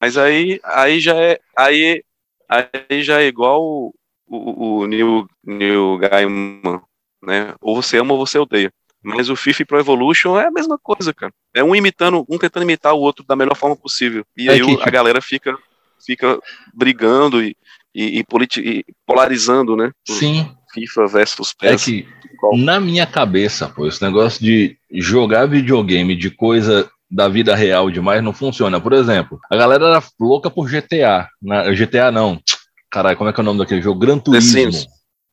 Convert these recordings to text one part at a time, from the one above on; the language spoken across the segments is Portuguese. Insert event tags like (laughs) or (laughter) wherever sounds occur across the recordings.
Mas aí, aí já é. Aí, aí já é igual o, o, o Neil, Neil Gaiman, né? Ou você ama ou você odeia. Mas o FIFA Pro Evolution é a mesma coisa, cara. É um imitando, um tentando imitar o outro da melhor forma possível. E É aí que- a galera fica, fica brigando e, e, e polarizando, né? Sim, FIFA versus é PES. que Qual? na minha cabeça, pô, esse negócio de jogar videogame de coisa da vida real demais não funciona. Por exemplo, a galera era louca por GTA. Na, GTA não. Caralho, como é que é o nome daquele jogo? Gran Turismo.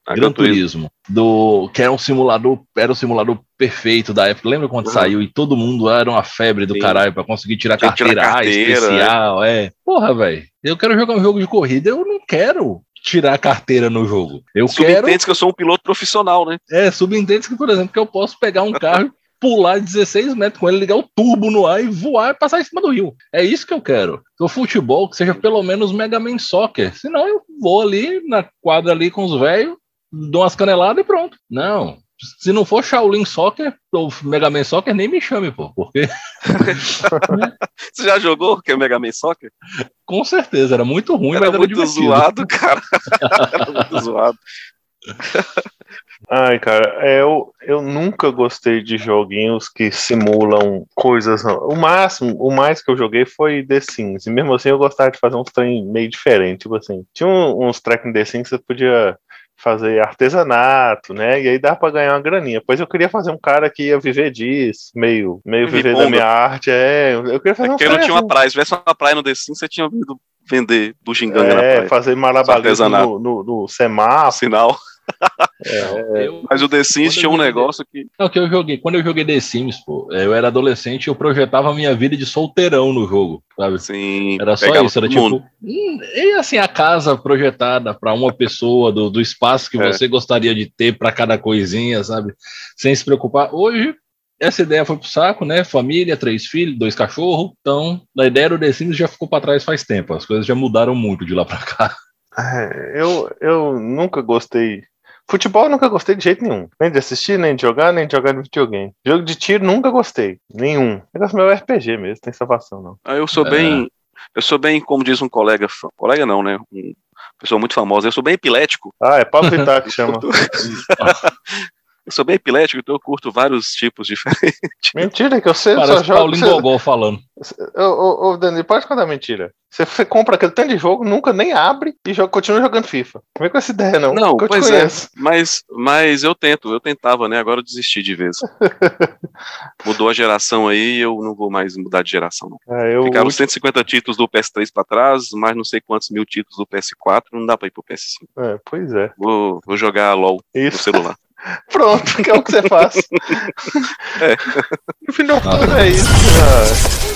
Ah, Gran Gran Turismo. Turismo, do que era um simulador, era o simulador perfeito da época. Lembra quando Uhum. saiu e todo mundo era uma febre do Sim. caralho pra conseguir tirar que tirar carteira, ah, carteira, especial, é. Porra, velho. Eu quero jogar um jogo de corrida, eu não quero tirar carteira no jogo. Eu quero Subentende que eu sou um piloto profissional, né? é, subentende que, por exemplo, que eu posso pegar um carro, pular 16 metros com ele, ligar o turbo no ar e voar e passar em cima do rio. É isso que eu quero. O futebol que seja pelo menos Mega Man Soccer. Senão eu vou ali na quadra ali com os velhos, dou umas caneladas e pronto. Não. Se não for Shaolin Soccer ou Mega Man Soccer, nem me chame, pô. Porque (laughs) Você já jogou que é Mega Man Soccer? com certeza era muito ruim, Era mas era muito divertido. zoado, cara. (laughs) Era muito zoado. (laughs) Ai, cara, é, eu, eu nunca gostei de joguinhos que simulam coisas. não. O máximo, o mais que eu joguei foi The Sims. E mesmo assim eu gostava de fazer uns trem meio diferente. Tipo assim, tinha um- uns tracks em The Sims que você podia fazer artesanato, né? E aí dava pra ganhar uma graninha. Pois eu queria fazer um cara que ia viver disso, meio, meio Viver da minha arte. É, eu queria fazer um Porque não tinha uma trem praia. Se tivesse uma praia no The Sims, você tinha vindo vender bugiganga na É, praia. fazer malabarismo no, no, no semáforo. Sinal. Eu- Mas o The Sims tinha um joguei- negócio que. Não, que eu joguei. Quando eu joguei The Sims, pô, eu era adolescente e eu projetava a minha vida de solteirão no jogo, sabe? Assim, Era só isso, era tipo. hum, E assim, a casa projetada para uma pessoa, do, do espaço que É. você gostaria de ter para cada coisinha, sabe? Sem se preocupar. Hoje, essa ideia foi pro saco, né? Família, três filhos, dois cachorros. Então, a ideia do The Sims já ficou para trás faz tempo. As coisas já mudaram muito de lá para cá. É, eu, eu nunca gostei. Futebol eu nunca gostei de jeito nenhum. Nem de assistir, nem de jogar, nem de jogar no videogame. Jogo de tiro nunca gostei. Nenhum. Negócio meu é RPG mesmo, tem salvação não. Aí eu sou É. bem. Eu sou bem, como diz um colega, colega não, né? Um pessoa muito famosa, eu sou bem epilético. Ah, é Pablo (laughs) Vittar que chama. (laughs) Eu sou bem epilético, então eu curto vários tipos diferentes. (laughs) Mentira, que eu sei, só jogo. Paulinho Você, Gogol falando. ô, ô, ô, Dani, pode contar mentira. Você, compra aquele tanto de jogo, nunca nem abre e joga, continua jogando FIFA. Não vem com essa ideia, não. Não, eu te pois é. conheço. Mas, mas eu tento, eu tentava, né? Agora eu desisti de vez. (laughs) Mudou a geração aí, eu não vou mais mudar de geração, não. É, eu, Ficaram 150 títulos do PS3 pra trás, mais não sei quantos mil títulos do PS4, não dá pra ir pro PS5. é, pois é. Vou, vou jogar LOL no Isso. celular. (laughs) Pronto, que é o que você faz. É. No final Nossa. é isso. Ah.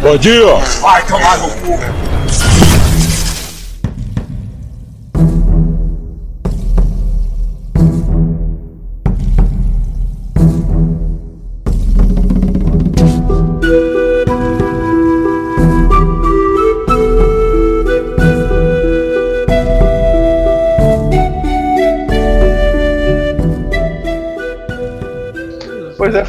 Bom dia! Pois é,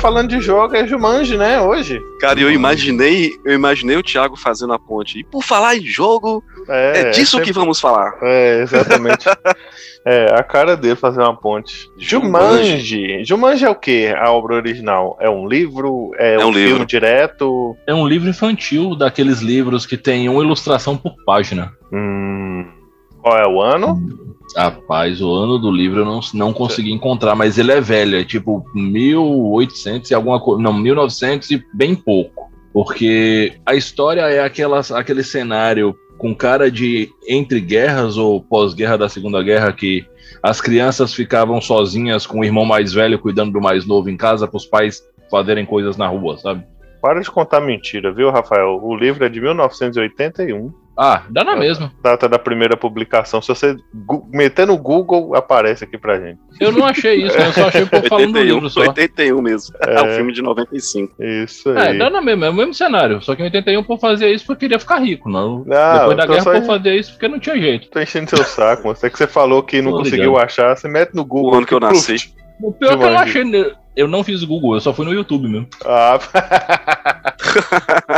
falando de jogo, é Jumanji, né, hoje. Cara, eu imaginei, eu imaginei o Thiago fazendo a ponte. E por falar em jogo, é, disso sempre- que vamos falar. É, exatamente. (laughs) é, a cara dele fazer uma ponte. Jumanji. Jumanji é o quê? A obra original? É um livro? É, É um, um filme livro. direto? É um livro infantil daqueles livros que tem uma ilustração por página. Hum, qual é o ano? Rapaz, o ano do livro eu não, não consegui encontrar, mas ele é velho, é tipo 1800 e alguma coisa, não, 1900 e bem pouco. Porque a história é aquelas, aquele cenário com cara de entre guerras ou pós-guerra da Segunda Guerra que as crianças ficavam sozinhas com o irmão mais velho cuidando do mais novo em casa para os pais fazerem coisas na rua, sabe? Para de contar mentira, viu, Rafael? O livro é de 1981 Ah, dá na mesma. Data da primeira publicação. Se você meter no Google, aparece aqui pra gente. Eu não achei isso, né? eu só achei o povo falando do 81, livro só. 81 mesmo. É, (laughs) É. o filme de 95. Isso É, aí. dá na mesma, é o mesmo cenário. Só que em 81 o povo fazia isso porque queria ficar rico, não. Não, Depois da tô guerra só o povo fazia isso porque não tinha jeito. Tô enchendo seu saco. É que você falou que não Tô conseguiu ligado. achar, você mete no Google. O ano que eu nasci. O pior é que eu não achei. Eu não fiz Google, eu só fui no YouTube mesmo. Ah, (laughs)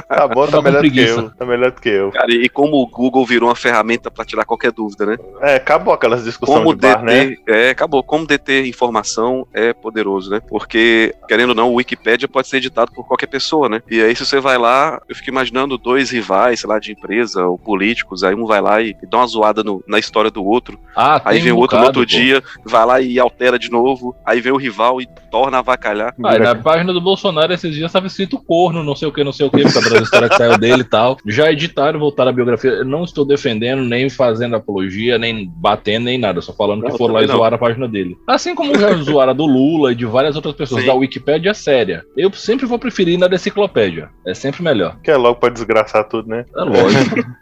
tá bom, tá melhor do que eu. Tá melhor do que eu. Cara, e como o Google virou uma ferramenta pra tirar qualquer dúvida, né? É, acabou aquelas discussões Como de bar, né? deter, é, acabou. Como deter informação é poderoso, né? Porque, querendo ou não, o Wikipedia pode ser editado por qualquer pessoa, né? E aí, se você vai lá, eu fico imaginando dois rivais, sei lá, de empresa ou políticos, aí um vai lá e dá uma zoada no- na história do outro, Ah, aí vem um o outro bocado, no outro pô. dia, vai lá e altera de novo, aí vem o rival e torna a avacalhar. Ah, na página do Bolsonaro esses dias estava escrito corno, não sei o que, não sei o que, por causa da história que saiu dele e tal. Já editaram, voltaram a biografia. Eu não estou defendendo, nem fazendo apologia, nem batendo, nem nada. Só falando Não, que foram lá e zoaram a página dele. Assim como já zoaram a do Lula e de várias outras pessoas Sim. da Wikipédia séria. Eu sempre vou preferir na enciclopédia. É sempre melhor. Que é logo pra desgraçar tudo, né? É lógico. (laughs)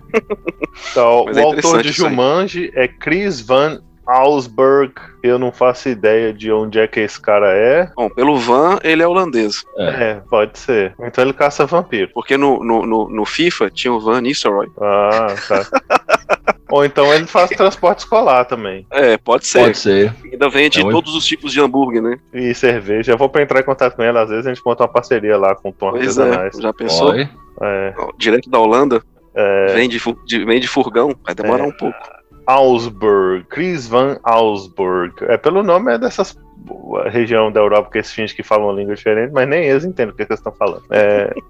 Então, Mas o é autor de. Jumanji é Chris Van Allsburg. Eu não faço ideia de onde é que esse cara é. Bom, pelo Van, ele é holandês. É. É, pode ser. Então ele caça vampiro. Porque no, no, no, no FIFA tinha o Van Nistelrooy. Ah, tá. (laughs) Ou então ele faz transporte escolar também. É, pode ser. Pode ser. Ainda vende É todos os tipos de hambúrguer, né? E cerveja. Eu vou pra entrar em contato com ele, às vezes a gente monta uma parceria lá com tom Pois é, artesanais. já pensou? É, Direto da Holanda, é, vende, vende furgão, vai demorar É. um pouco. Augsburg, Chris Van Augsburg. É, pelo nome é dessas região da Europa que eles fingem que falam uma língua diferente, mas nem eles entendem o que, que eles estão falando. É, (laughs)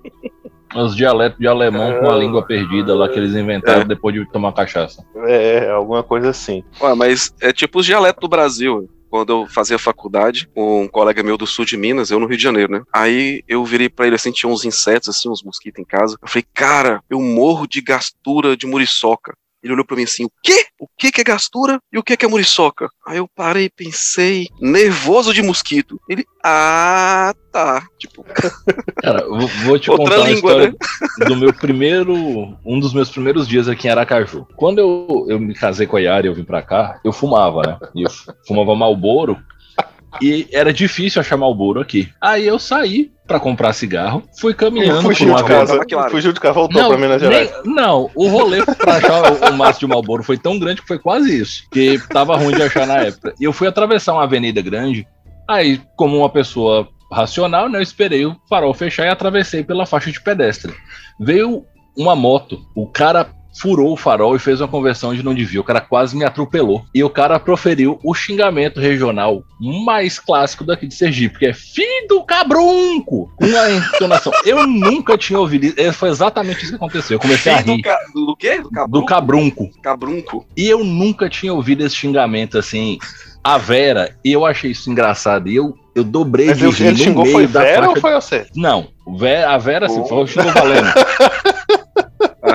Os dialetos de alemão com a É. língua perdida lá que eles inventaram É. depois de tomar cachaça. é, alguma coisa assim. Ué, mas é tipo os dialetos do Brasil. Quando eu fazia faculdade, um colega meu do sul de Minas, eu no Rio de Janeiro, né? Aí eu virei pra ele assim, tinha uns insetos, assim, uns mosquitos em casa. Eu falei, cara, eu morro de gastura de muriçoca. Ele olhou pra mim assim, o quê? O que que é gastura e o que que é muriçoca? Aí eu parei, pensei, nervoso de mosquito. Ele, ah, tá. Tipo, (laughs) Cara, vou, te Outra contar língua, história do meu primeiro, um dos meus primeiros dias aqui em Aracaju. Quando eu, eu me casei com a Yara e eu vim pra cá, eu fumava, né? E eu fumava Malboro e era difícil achar Malboro aqui. Aí eu saí pra comprar cigarro, fui caminhando por Fugiu uma de casa, claro. fugiu de casa, voltou não, pra Minas Gerais. nem- não, o rolê pra achar o, o maço de Malboro foi tão grande que foi quase isso. Que tava ruim de achar na época. E eu fui atravessar uma avenida grande, aí, como uma pessoa racional, né, eu esperei o farol fechar e atravessei pela faixa de pedestre. Veio uma moto, o cara furou o farol e fez uma conversão onde não devia. O cara quase me atropelou. E o cara proferiu o xingamento regional mais clássico daqui de Sergipe, que é filho do cabrunco! Com a entonação. (laughs) Eu nunca tinha ouvido isso. É, Foi exatamente isso que aconteceu. Eu comecei a filho do, rir. ca... do quê? Do Do cabrunco? cabrunco. cabrunco. E eu nunca tinha ouvido esse xingamento assim. A Vera, e eu achei isso engraçado. E eu, eu dobrei Mas de rir ele no xingou meio foi da Vera ou foi você? não, a Vera se Oh. foi, xingou valendo. (laughs)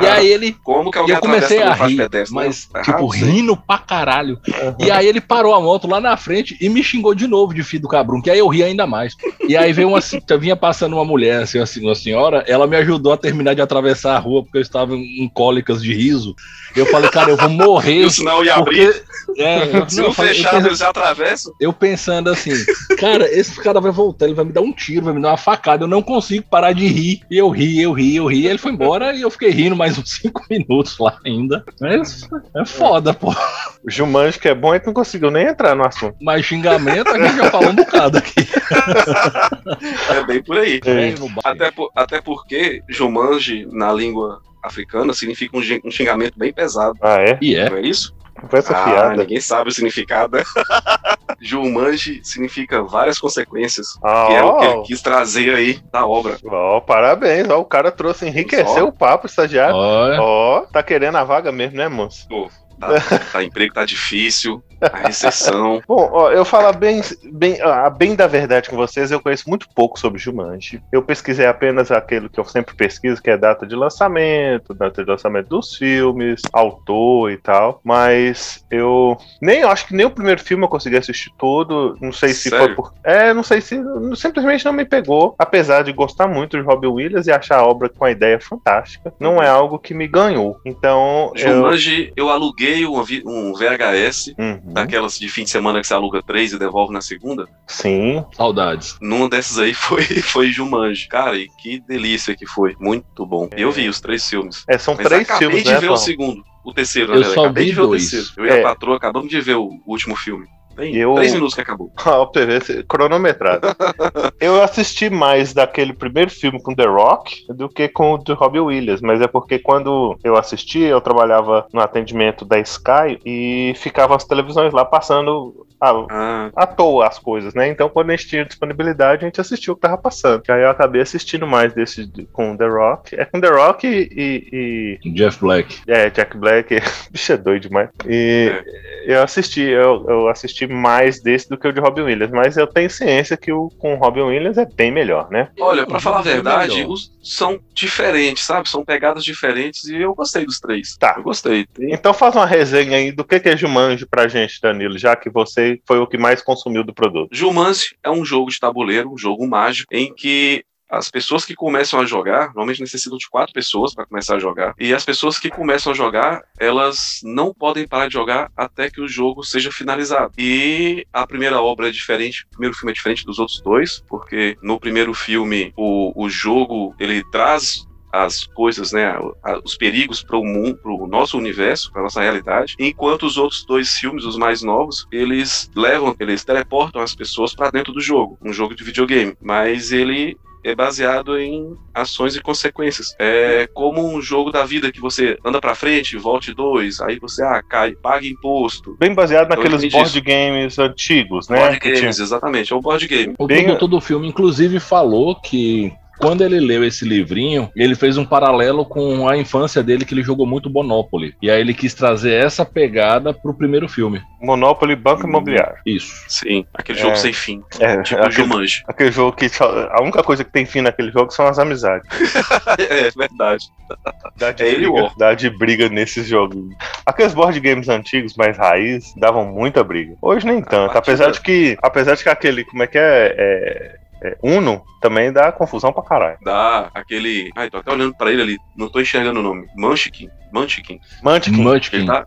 E aí ele. Como que alguém eu comecei a rir, pedestre, né? mas, Tá tipo, rindo pra caralho. E aí ele parou a moto lá na frente e me xingou de novo de filho do cabrão, que aí eu ri ainda mais. E aí veio uma. (laughs) Vinha passando uma mulher, assim, assim, uma senhora, ela me ajudou a terminar de atravessar a rua, porque eu estava em cólicas de riso. Eu falei, cara, eu vou morrer. E o sinal ia abrir. Porque, é, eu, (laughs) Se não, não eu falei, eu já atravessam. eu pensando assim, cara, esse cara vai voltar, ele vai me dar um tiro, vai me dar uma facada, eu não consigo parar de rir. E eu ri, eu ri, eu ri. Ele foi embora e eu fiquei rindo mais uns cinco minutos lá ainda. Mas é foda, pô. O Jumanji que é bom, ele não conseguiu nem entrar no assunto. Mas xingamento a gente já falou um bocado aqui. É bem por aí. É. Até, por- até porque Jumanji, na língua africana, significa um, um xingamento bem pesado. Ah, é? E é. Não é isso? Conversa Ah, fiada. ninguém sabe o significado. (laughs) Jumanji significa várias consequências. Ah, que é o que ele quis trazer aí da obra. ó, parabéns. Ó, o cara trouxe, enriqueceu o papo, estagiário. Ó, tá querendo a vaga mesmo, né, moço? Tá, tá emprego tá difícil, a recessão. (laughs) Bom, ó, eu falar bem, bem, a bem da verdade com vocês, eu conheço muito pouco sobre Jumanji. Eu pesquisei apenas aquilo que eu sempre pesquiso, que é data de lançamento, data de lançamento dos filmes, autor e tal. Mas eu nem acho que nem o primeiro filme eu consegui assistir todo. Não sei se Sério? foi por. É, não sei se simplesmente não me pegou. Apesar de gostar muito de Robin Williams e achar a obra com a ideia fantástica, não é algo que me ganhou. Então, eu. Jumanji, eu aluguei um, vi- um VHS, Uhum, daquelas de fim de semana que você aluga três e devolve na segunda. Sim. Saudades. Numa dessas aí (laughs) foi, foi Jumanji. Cara, e que delícia que foi. Muito bom. Eu vi os três filmes. É, são Mas três acabei filmes, de né? ver Tom? o segundo. O terceiro, Eu só Acabei vi de ver dois. o terceiro. Eu e É. a patroa acabamos de ver o último filme. Tem Eu- três minutos que acabou. (laughs) Pra ver se- cronometrado. (laughs) eu assisti mais daquele primeiro filme com The Rock do que com o do Robbie Williams, mas é porque quando eu assisti, eu trabalhava no atendimento da Sky e ficava as televisões lá passando a, Ah, à toa as coisas, né? Então, quando a gente tinha disponibilidade, a gente assistiu o que tava passando. Aí eu acabei assistindo mais desse de- com The Rock. É com The Rock e- e, Jeff Black. é, Jack Black, (laughs) bicho é doido demais. E eu assisti, eu, eu assisti mais desse do que o de Robin Williams, mas eu tenho ciência que o com o Robin Williams é bem melhor, né? olha, pra falar a verdade, melhor. os são diferentes, sabe? São pegadas diferentes e eu gostei dos três. Tá. Eu gostei. Tem- Então faz uma resenha aí do que que é Jumanji pra gente, Danilo, já que você foi o que mais consumiu do produto. Jumanji é um jogo de tabuleiro, um jogo mágico, em que as pessoas que começam a jogar, normalmente necessitam de quatro pessoas para começar a jogar, e as pessoas que começam a jogar, elas não podem parar de jogar até que o jogo seja finalizado. E a primeira obra é diferente, o primeiro filme é diferente dos outros dois, porque no primeiro filme o, o jogo ele traz as coisas, né, os perigos para o mundo, para o nosso universo, para nossa realidade, enquanto os outros dois filmes, os mais novos, eles levam, eles teleportam as pessoas para dentro do jogo, um jogo de videogame, mas ele é baseado em ações e consequências. É como um jogo da vida que você anda para frente, volte dois, aí você ah, cai, paga imposto. Bem baseado Eu naqueles board isso. games antigos, né? Board games, exatamente, é um board game. O Bem- produtor do filme, inclusive, falou que quando ele leu esse livrinho, ele fez um paralelo com a infância dele, que ele jogou muito Monopoly. E aí ele quis trazer essa pegada pro primeiro filme. Monopoly Banco Imobiliário. Isso. Sim, aquele É. jogo sem fim, É, tipo aquele, Jumanji. aquele jogo que só- a única coisa que tem fim naquele jogo são as amizades. (laughs) é verdade. Dá de, É ele e o briga, War. dá de briga nesses jogos. Aqueles board games antigos, mais raiz, davam muita briga. Hoje nem tanto. partida- Apesar de que. Apesar de que aquele, como é que é? é, é, Uno também dá confusão pra caralho. Dá aquele. Ai, tô até olhando pra ele ali, não tô enxergando o nome. Munchkin. Munchkin. Munchkin. Munchkin. tá.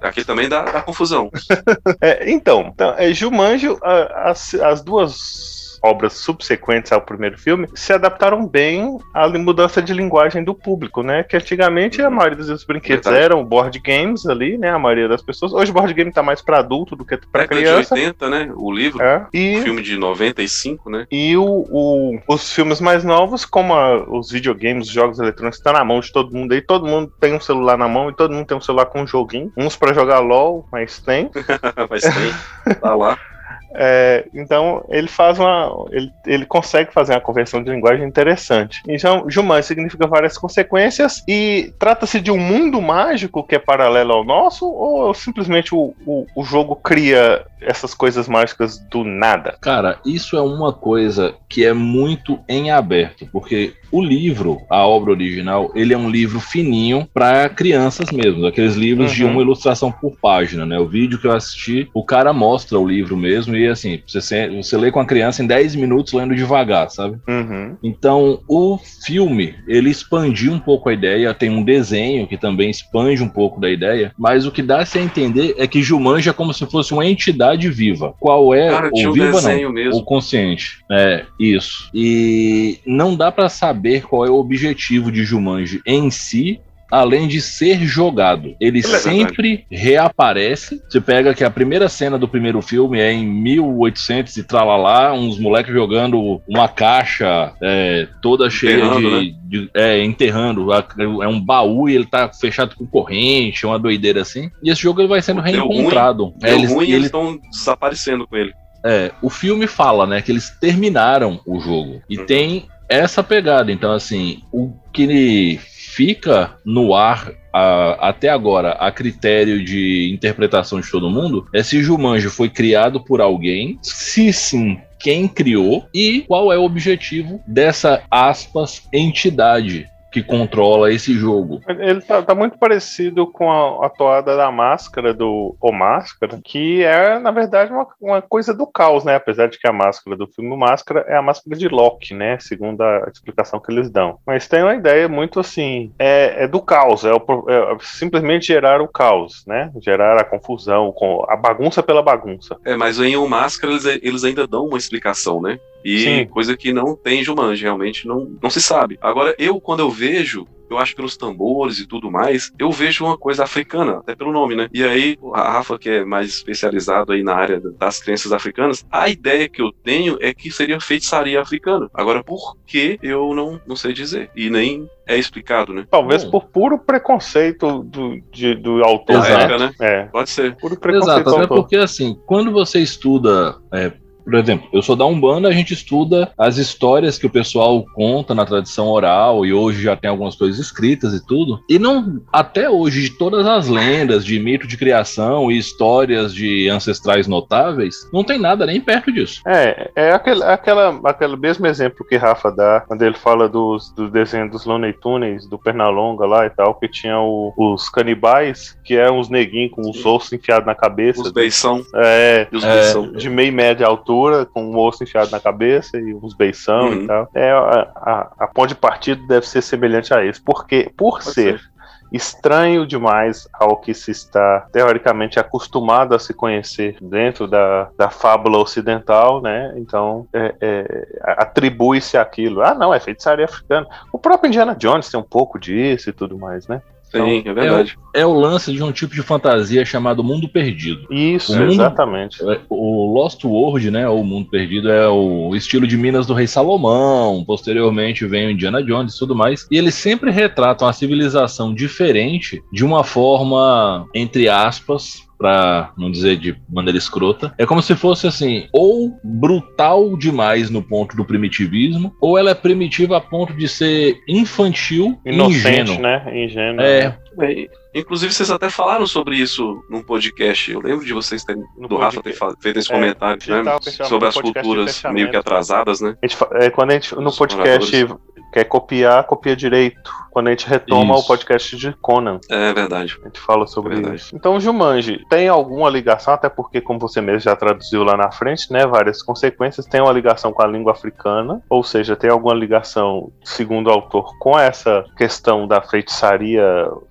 Aquele também dá, dá confusão. (laughs) É, então, então é, Jumanji, a- as, as duas obras subsequentes ao primeiro filme se adaptaram bem à mudança de linguagem do público, né? Que antigamente a maioria dos brinquedos Verdade. eram board games ali, né? A maioria das pessoas. Hoje o board game tá mais pra adulto do que pra Década criança. de 80, né? O livro. É. E, Filme de 95, né? e o, o- os filmes mais novos, como a- os videogames, os jogos eletrônicos, estão na mão de todo mundo aí. Todo mundo tem um celular na mão e todo mundo tem um celular com um joguinho. Uns pra jogar LOL, mas tem. (laughs) Mas tem. Tá lá. (laughs) É, então ele faz uma. Ele, ele consegue fazer uma conversão de linguagem interessante. Então, Jumanji significa várias consequências e trata-se de um mundo mágico que é paralelo ao nosso, ou simplesmente o, o, o jogo cria essas coisas mágicas do nada? Cara, isso é uma coisa que é muito em aberto, porque o livro, a obra original, ele é um livro fininho para crianças mesmo, aqueles livros de Uhum. uma ilustração por página, né? O vídeo que eu assisti, o cara mostra o livro mesmo e assim, você, você lê com a criança em 10 minutos lendo devagar, sabe? Uhum. Então, o filme, ele expandiu um pouco a ideia, tem um desenho que também expande um pouco da ideia, mas o que dá-se a entender é que Jumanji é como se fosse uma entidade viva. Qual é Cara, o um viva não? desenho mesmo. O consciente. É, isso. E não dá pra saber qual é o objetivo de Jumanji em si, além de ser jogado. Ele É sempre reaparece. Você pega que a primeira cena do primeiro filme é em 1800 e tralalá, uns moleques jogando uma caixa é, toda cheia Enterrando, de, né? de- É, enterrando. É um baú e ele tá fechado com corrente, uma doideira assim. E esse jogo ele vai sendo Deu ruim, reencontrado. É, Deu eles- ruim eles ele estão desaparecendo com ele. é, o filme fala, né, que eles terminaram o jogo e Uhum. tem essa pegada. Então, assim, o que fica no ar a, até agora a critério de interpretação de todo mundo é se Jumanji foi criado por alguém, se sim, quem criou e qual é o objetivo dessa aspas entidade que controla esse jogo. Ele tá, tá, muito parecido com a, a toada da máscara do O Máscara, que é, na verdade, uma, uma, coisa do caos, né? Apesar de que a máscara do filme Máscara é a máscara de Loki, né? Segundo a explicação que eles dão. Mas tem uma ideia muito assim: é, é do caos, é, o, é, simplesmente gerar o caos, né? Gerar a confusão, com a bagunça pela bagunça. É, mas em O Máscara eles, eles ainda dão uma explicação, né? E Sim. coisa que não tem Jumanji, realmente não, não se sabe. Agora, eu, quando eu vejo, eu acho pelos tambores e tudo mais, eu vejo uma coisa africana, até pelo nome, né? E aí, a Rafa, que é mais especializado aí na área das crenças africanas, a ideia que eu tenho é que seria feitiçaria africana. Agora, por que eu não, não sei dizer? E nem é explicado, né? Talvez Bom. por puro preconceito do, de, do autor. Exato. né? É. Pode ser. Puro preconceito Exato, até porque assim, quando você estuda é, por exemplo, eu sou da Umbanda, a gente estuda as histórias que o pessoal conta na tradição oral e hoje já tem algumas coisas escritas e tudo. E não, até hoje, de todas as lendas de mito de criação e histórias de ancestrais notáveis, não tem nada nem perto disso. É, é aquele, aquela, aquele mesmo exemplo que Rafa dá quando ele fala dos, dos desenhos dos Looney Tunes, do Pernalonga lá e tal, que tinha o, os canibais, que eram uns neguinhos com os ossos enfiados na cabeça. Os beição. É, os beição. de meio média altura com um osso enfiado na cabeça e uns beição uhum. e tal. É, a, a, a ponte de partido deve ser semelhante a isso, porque por Pode ser, ser estranho demais ao que se está teoricamente acostumado a se conhecer dentro da, da fábula ocidental, né? Então é, é, atribui-se aquilo. Ah, não, é feitiçaria africana. O próprio Indiana Jones tem um pouco disso e tudo mais, né? Sim, então, é verdade. É, é, o lance de um tipo de fantasia chamado Mundo Perdido. Isso, mundo, exatamente. É, o Lost World, né, ou Mundo Perdido, é o estilo de Minas do Rei Salomão, posteriormente vem o Indiana Jones e tudo mais, e eles sempre retratam a civilização diferente de uma forma, entre aspas, para não dizer de maneira escrota. É como se fosse assim, ou brutal demais no ponto do primitivismo, ou ela é primitiva a ponto de ser infantil Inocente, ingênuo. né? Ingênuo. É. é. Inclusive, vocês até falaram sobre isso num podcast. Eu lembro de vocês terem, no do Rafa ter feito esse é, comentário, né? Sobre as culturas meio que atrasadas, né? A gente, é, quando a gente, no Os podcast quer copiar, copia direito. Quando a gente retoma isso. o podcast de Conan. É verdade. A gente fala sobre é isso. Então, Jumanji, tem alguma ligação, até porque, como você mesmo já traduziu lá na frente, né? Várias consequências, tem uma ligação com a língua africana, ou seja, tem alguma ligação, segundo o autor, com essa questão da feitiçaria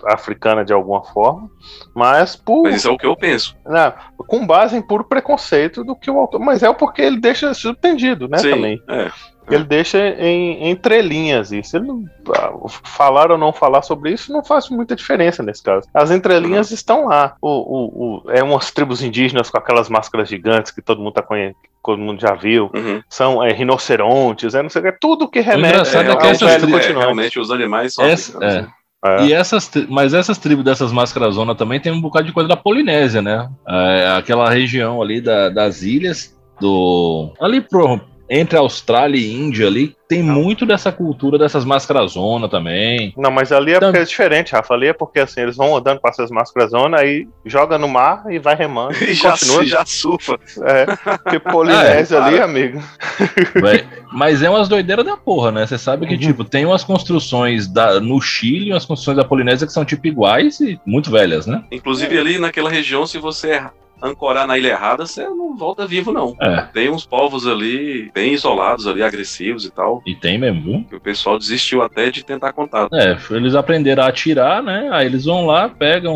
africana de alguma forma. Mas por. Mas isso é o que eu penso. Né, com base em puro preconceito do que o autor. Mas é porque ele deixa subtendido, né? Sim, também. É. Ele deixa em entrelinhas isso. Ele não, falar ou não falar sobre isso não faz muita diferença nesse caso. As entrelinhas uhum. estão lá. O, o, o, é umas tribos indígenas com aquelas máscaras gigantes que todo mundo tá conhecendo todo mundo já viu, uhum. são é, rinocerontes, é, não sei o que, tudo que remete é, é, que essas é, realmente os animais são Essa, é. É. E essas, mas essas tribos dessas máscaras zona também tem um bocado de coisa da Polinésia, né? É, aquela região ali da, das ilhas do ali pro entre Austrália e Índia ali, tem não. muito dessa cultura dessas máscaras zona também. Não, mas ali é então, porque é diferente, Rafa. Ali é porque assim, eles vão andando para essas máscaras zona, aí joga no mar e vai remando. E, (laughs) e já, continua. já surfa. É, porque (laughs) Polinésia é, ali, amigo. (laughs) mas é umas doideiras da porra, né? Você sabe que, uhum. tipo, tem umas construções da, no Chile, umas construções da Polinésia que são, tipo, iguais e muito velhas, né? Inclusive ali naquela região, se você ancorar na ilha errada, você não volta vivo, não. É. Tem uns povos ali bem isolados, ali, agressivos e tal. E tem mesmo. Que o pessoal desistiu até de tentar contato. É, eles aprenderam a atirar, né? Aí eles vão lá, pegam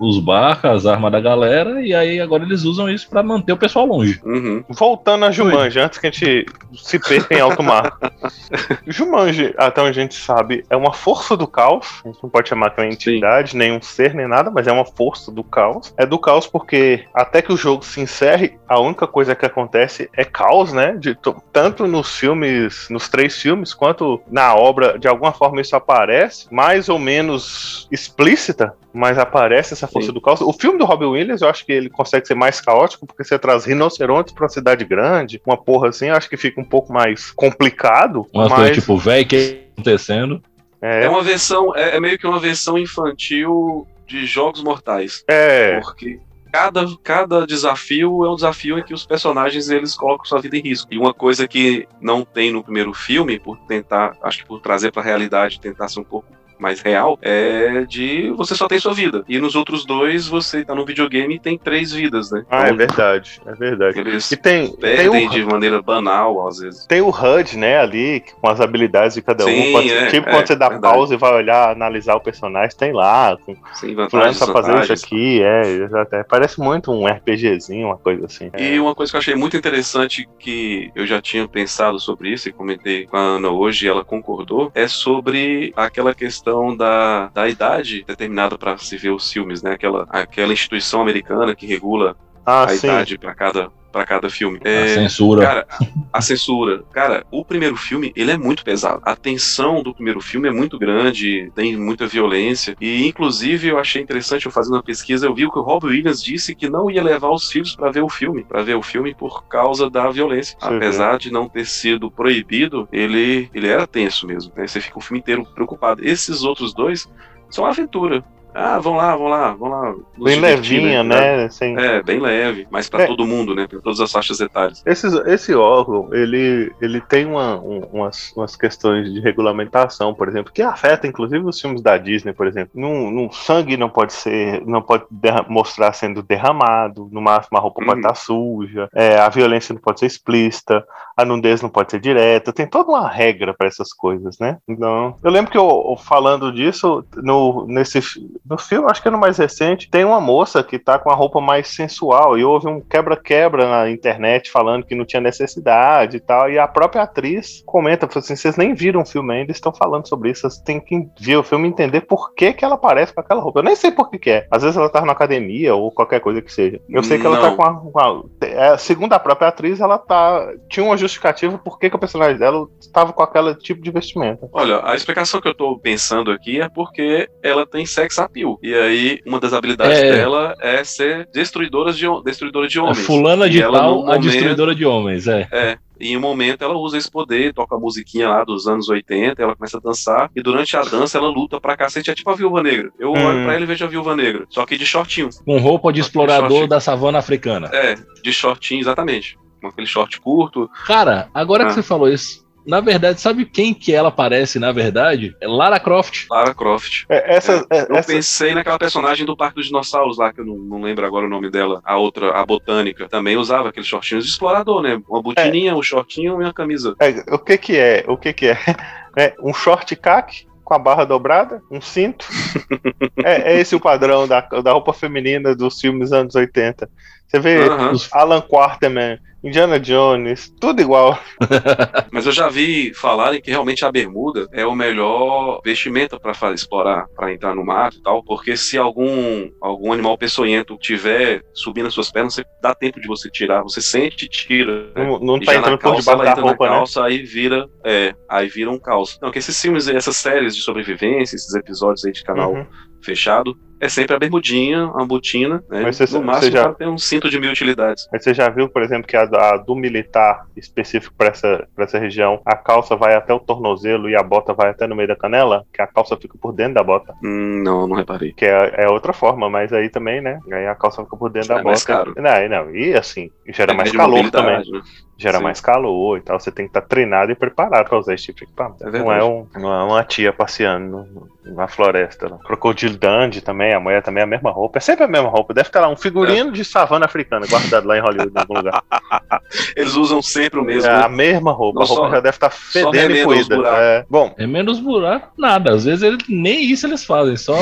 os barcos, as armas da galera, e aí agora eles usam isso para manter o pessoal longe. Uhum. Voltando a Jumanji, antes que a gente se perca em alto mar. (laughs) Jumanji, até onde a gente sabe, é uma força do caos. A gente não pode chamar que é uma entidade, Sim. nem um ser, nem nada, mas é uma força do caos. É do caos porque até que o jogo se encerre, a única coisa que acontece é caos, né? De, tanto nos filmes, nos três filmes, quanto na obra, de alguma forma isso aparece, mais ou menos explícita, mas aparece essa força Sim. do caos. O filme do Robin Williams, eu acho que ele consegue ser mais caótico, porque você traz rinocerontes pra uma cidade grande, uma porra assim, eu acho que fica um pouco mais complicado. Uma mas... coisa tipo, velho, que tá acontecendo? É, é uma versão, é, é, meio que uma versão infantil de Jogos Mortais. É. Porque cada, cada desafio é um desafio em que os personagens eles colocam sua vida em risco. E uma coisa que não tem no primeiro filme, por tentar, acho que por trazer para a realidade, tentar ser um pouco mais real, é de você só tem sua vida. E nos outros dois, você tá no videogame e tem três vidas, né? Ah, é então, é verdade, é verdade. Eles e tem, perdem tem o, de maneira banal, às vezes. Tem o HUD, né, ali, com as habilidades de cada Sim, um. Pode, é, tipo, é, quando você dá verdade. pausa e vai olhar, analisar o personagem, tem lá. Com, Sim, vantagens, fazer isso aqui, é, até, parece muito um RPGzinho, uma coisa assim. E uma coisa que eu achei muito interessante, que eu já tinha pensado sobre isso e comentei com a Ana hoje, e ela concordou, é sobre aquela questão questão da, da idade determinada para se ver os filmes, né? Aquela, aquela instituição americana que regula ah, a sim. idade para cada para cada filme. É, a censura. Cara, a censura. Cara, o primeiro filme, ele é muito pesado. A tensão do primeiro filme é muito grande, tem muita violência. E, inclusive, eu achei interessante, eu fazendo uma pesquisa, eu vi que o Rob Williams disse que não ia levar os filhos para ver o filme, para ver o filme por causa da violência. Sim, Apesar é. de não ter sido proibido, ele, ele era tenso mesmo. Né? Você fica o filme inteiro preocupado. Esses outros dois são aventura. Ah, vão lá, vão lá, vão lá. Bem levinha, né? Assim. É, bem leve, mas para é. todo mundo, né? Para todas as faixas etárias. Esse, esse órgão, ele, ele tem uma, um, umas, umas questões de regulamentação, por exemplo, que afeta inclusive os filmes da Disney, por exemplo. Num, num sangue não pode ser, não pode mostrar sendo derramado, no máximo a roupa uhum. pode estar suja, é, a violência não pode ser explícita, a nudez não pode ser direta, tem toda uma regra para essas coisas, né? Então, eu lembro que eu, falando disso, no, nesse no filme, acho que é no mais recente, tem uma moça que tá com a roupa mais sensual e houve um quebra-quebra na internet falando que não tinha necessidade e tal. E a própria atriz comenta, assim, vocês nem viram o filme ainda, estão falando sobre isso, vocês têm que ver o filme e entender por que, que ela aparece com aquela roupa. Eu nem sei por que, que é. Às vezes ela tá na academia ou qualquer coisa que seja. Eu sei que ela tá com a, com a é, segundo a própria atriz, ela tá tinha uma justificativa por que, que o personagem dela estava com aquele tipo de vestimenta. Olha, a explicação que eu tô pensando aqui é porque ela tem sex e aí, uma das habilidades é... dela é ser destruidora de, destruidora de homens. A fulana de tal, momento, a destruidora de homens, é. É. E em um momento ela usa esse poder, toca a musiquinha lá dos anos 80, ela começa a dançar, e durante a dança ela luta pra cacete, é tipo a Viúva Negra. Eu hum. olho pra ela e vejo a Viúva Negra, só que de shortinho. Com roupa de explorador da savana africana. É, de shortinho, exatamente. Com aquele short curto. Cara, agora ah. que você falou isso, na verdade, sabe quem que ela parece, na verdade? É Lara Croft. Lara Croft. É, essa, é, eu essa... pensei naquela personagem do Parque dos Dinossauros lá, que eu não, não, lembro agora o nome dela. A outra, a botânica, também usava aqueles shortinhos de explorador, né? Uma botininha, é. um shortinho e uma camisa. É, o que que é? O que que é? (laughs) é um short caque com a barra dobrada, um cinto. (laughs) é, é, esse o padrão da, da roupa feminina dos filmes anos 80. Você vê uhum. Alan Quarterman Indiana Jones, tudo igual. (laughs) Mas eu já vi falarem que realmente a bermuda é o melhor vestimenta para explorar, para entrar no mato e tal, porque se algum algum animal peçonhento tiver subindo as suas pernas, você dá tempo de você tirar, você sente e tira. Né? Não, não tá entrando calça, por debaixo da roupa, né? calça, né? aí vira, é, aí vira um caos. Não, que esses filmes, essas séries de sobrevivência, esses episódios aí de canal uhum. fechado, é sempre a bermudinha, a botina, né? Mas você, no máximo já... tem um cinto de mil utilidades. Mas você já viu, por exemplo, que a, a do militar específico para essa, essa região, a calça vai até o tornozelo e a bota vai até no meio da canela? Que a calça fica por dentro da bota. Hum, não, não reparei. Que é, é outra forma, mas aí também, né? Aí a calça fica por dentro é da bota. Caro. Não, não, e assim, gera é mais calor também. Né? Gera Sim. mais calor e tal. Você tem que estar tá treinado e preparado para usar esse tipo de equipamento. É não, é um, não é uma tia passeando na floresta. Não. Crocodilo Dandy também, a mulher também é a mesma roupa. É sempre a mesma roupa. Deve estar lá um figurino é. de savana africana guardado lá em Hollywood, em algum lugar. (laughs) Eles usam sempre o mesmo. É a mesma roupa. a roupa só, já deve estar fedendo e poída. É, bom. É menos buraco, nada. Às vezes ele, nem isso eles fazem. Só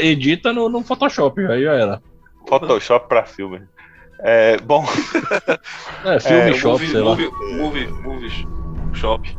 edita no, no Photoshop. Aí já era. Photoshop para filme. É, bom. É, filme é, shop, movie, sei movie, lá. Movie, movie shop.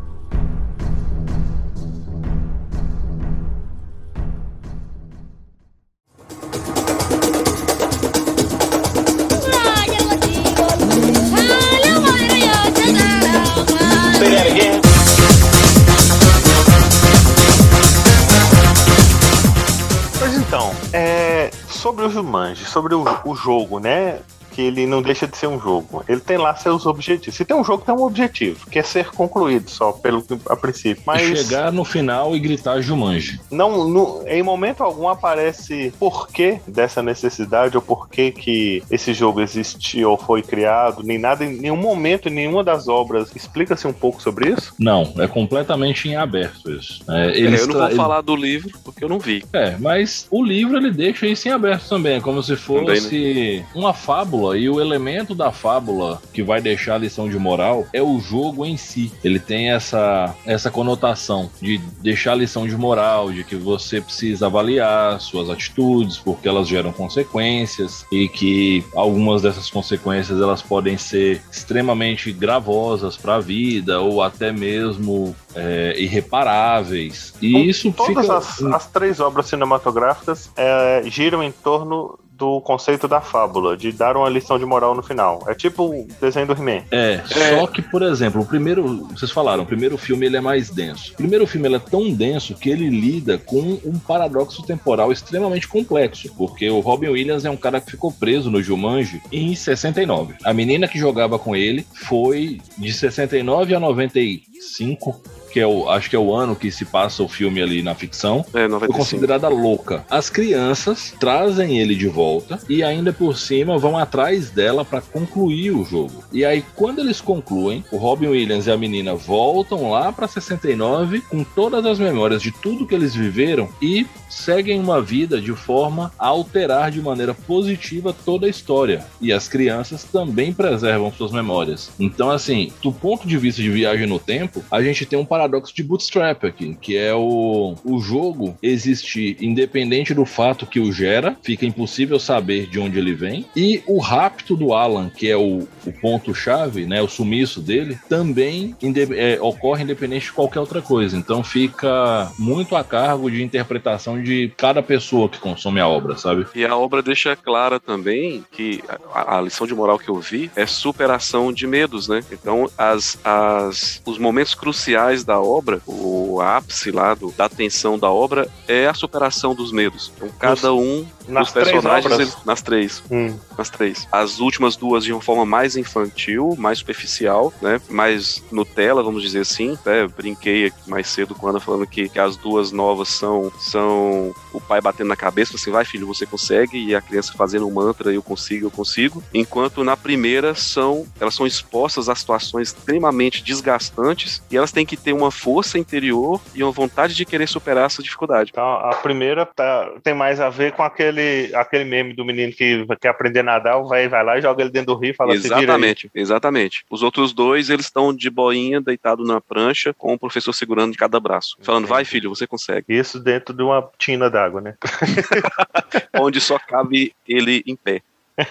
Pois então, é, sobre o Jumanji, sobre o jogo, né? Que ele não deixa de ser um jogo. Ele tem lá seus objetivos. Se tem um jogo, tem um objetivo, que é ser concluído só, pelo a princípio. Mas chegar no final e gritar Jumanji. Não, no, em momento algum aparece porquê dessa necessidade ou porquê que esse jogo existiu ou foi criado, nem nada, em nenhum momento, em nenhuma das obras explica-se um pouco sobre isso? Não, é completamente em aberto isso. É, é, eu não vou ele... falar do livro porque eu não vi. É, mas o livro ele deixa isso em aberto também, é como se fosse também, né? uma fábula e o elemento da fábula que vai deixar a lição de moral é o jogo em si. Ele tem essa, essa conotação de deixar a lição de moral, de que você precisa avaliar suas atitudes porque elas geram consequências e que algumas dessas consequências elas podem ser extremamente gravosas para a vida ou até mesmo é, irreparáveis. E então, isso todas fica... as, as três obras cinematográficas é, giram em torno do conceito da fábula, de dar uma lição de moral no final. É tipo o desenho do He-Man. É, é, só que, por exemplo, o primeiro, vocês falaram, o primeiro filme ele é mais denso. O primeiro filme ele é tão denso que ele lida com um paradoxo temporal extremamente complexo, porque o Robin Williams é um cara que ficou preso no Jumanji em 69. A menina que jogava com ele foi de 69 a 95 que é o, acho que é o ano que se passa o filme ali na ficção, é, 95. foi considerada louca. As crianças trazem ele de volta e ainda por cima vão atrás dela para concluir o jogo. E aí quando eles concluem, o Robin Williams e a menina voltam lá para 69 com todas as memórias de tudo que eles viveram e seguem uma vida de forma a alterar de maneira positiva toda a história. E as crianças também preservam suas memórias. Então, assim, do ponto de vista de viagem no tempo, a gente tem um paradoxo de bootstrap aqui, que é o, o jogo existir independente do fato que o gera, fica impossível saber de onde ele vem, e o rapto do Alan, que é o, o ponto-chave, né, o sumiço dele, também inde é, ocorre independente de qualquer outra coisa. Então fica muito a cargo de interpretação de cada pessoa que consome a obra, sabe? E a obra deixa clara também que a, a lição de moral que eu vi é superação de medos, né? Então as, as, os momentos cruciais da obra, o ápice lá do, da atenção da obra é a superação dos medos. Então cada um nas dos personagens três nas três, hum. nas três. As últimas duas de uma forma mais infantil, mais superficial, né? Mais Nutella, vamos dizer assim. Né? Brinquei mais cedo quando falando que, que as duas novas são são o pai batendo na cabeça, assim, vai filho, você consegue, e a criança fazendo um mantra, eu consigo, eu consigo. Enquanto na primeira são elas são expostas a situações extremamente desgastantes e elas têm que ter uma força interior e uma vontade de querer superar essa dificuldade. Então, a primeira tá, tem mais a ver com aquele, aquele meme do menino que quer aprender a nadar, vai, vai lá e joga ele dentro do rio e fala Exatamente, exatamente. Os outros dois, eles estão de boinha, deitado na prancha, com o professor segurando de cada braço. Falando, Entendi. vai filho, você consegue. Isso dentro de uma tina d'água, né? (laughs) (laughs) Onde só cabe ele em pé. (laughs)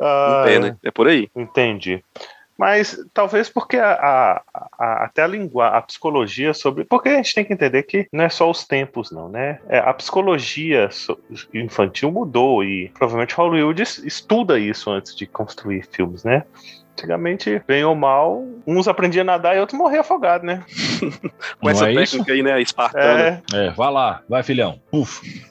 em pé, né? É por aí. Entendi mas talvez porque a, a, a, até a língua, a psicologia sobre. Porque a gente tem que entender que não é só os tempos, não, né? É, a psicologia infantil mudou e provavelmente Hollywood estuda isso antes de construir filmes, né? Antigamente, bem ou mal, uns aprendiam a nadar e outros morriam afogados, né? (laughs) Com Não essa é técnica isso? aí, né? Espartana. É. é, vai lá, vai, filhão. Puf. (laughs)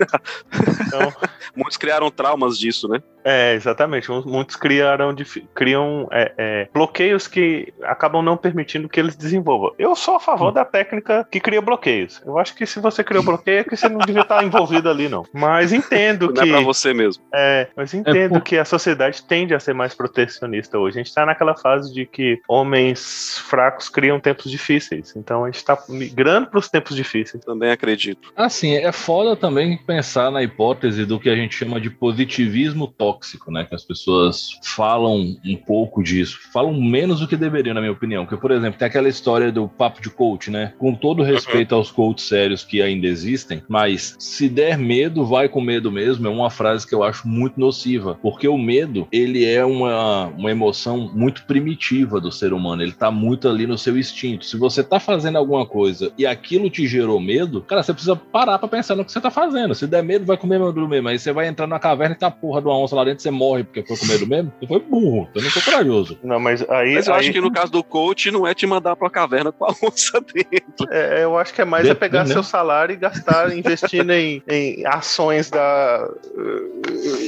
então... (laughs) Muitos criaram traumas disso, né? É, exatamente. Muitos criaram, criam é, é, bloqueios que acabam não permitindo que eles desenvolvam. Eu sou a favor hum. da técnica que cria bloqueios. Eu acho que se você criou bloqueio, é que você não devia estar envolvido ali, não. Mas entendo não que. Não é pra você mesmo. É, mas entendo é, que a sociedade tende a ser mais protecionista hoje. A gente tá naquela fase de que homens fracos criam tempos difíceis. Então a gente tá migrando para os tempos difíceis. Também acredito. Assim, é foda também pensar na hipótese do que a gente chama de positivismo tóxico tóxico, né? Que as pessoas falam um pouco disso, falam menos do que deveriam, na minha opinião. Porque, por exemplo, tem aquela história do papo de coach, né? Com todo respeito aos coaches sérios que ainda existem, mas se der medo, vai com medo mesmo, é uma frase que eu acho muito nociva, porque o medo, ele é uma, uma emoção muito primitiva do ser humano, ele tá muito ali no seu instinto. Se você tá fazendo alguma coisa e aquilo te gerou medo, cara, você precisa parar pra pensar no que você tá fazendo. Se der medo, vai comer medo mesmo. Aí você vai entrar na caverna e tá porra de uma onça lá dentro, você morre porque foi com medo mesmo. Você foi burro, você não foi corajoso. Não, mas aí. Mas eu aí, acho que no caso do coach não é te mandar pra caverna com a onça (laughs) dentro. é, eu acho que é mais é Depende, pegar né? seu salário e gastar (laughs) investindo em, em ações da.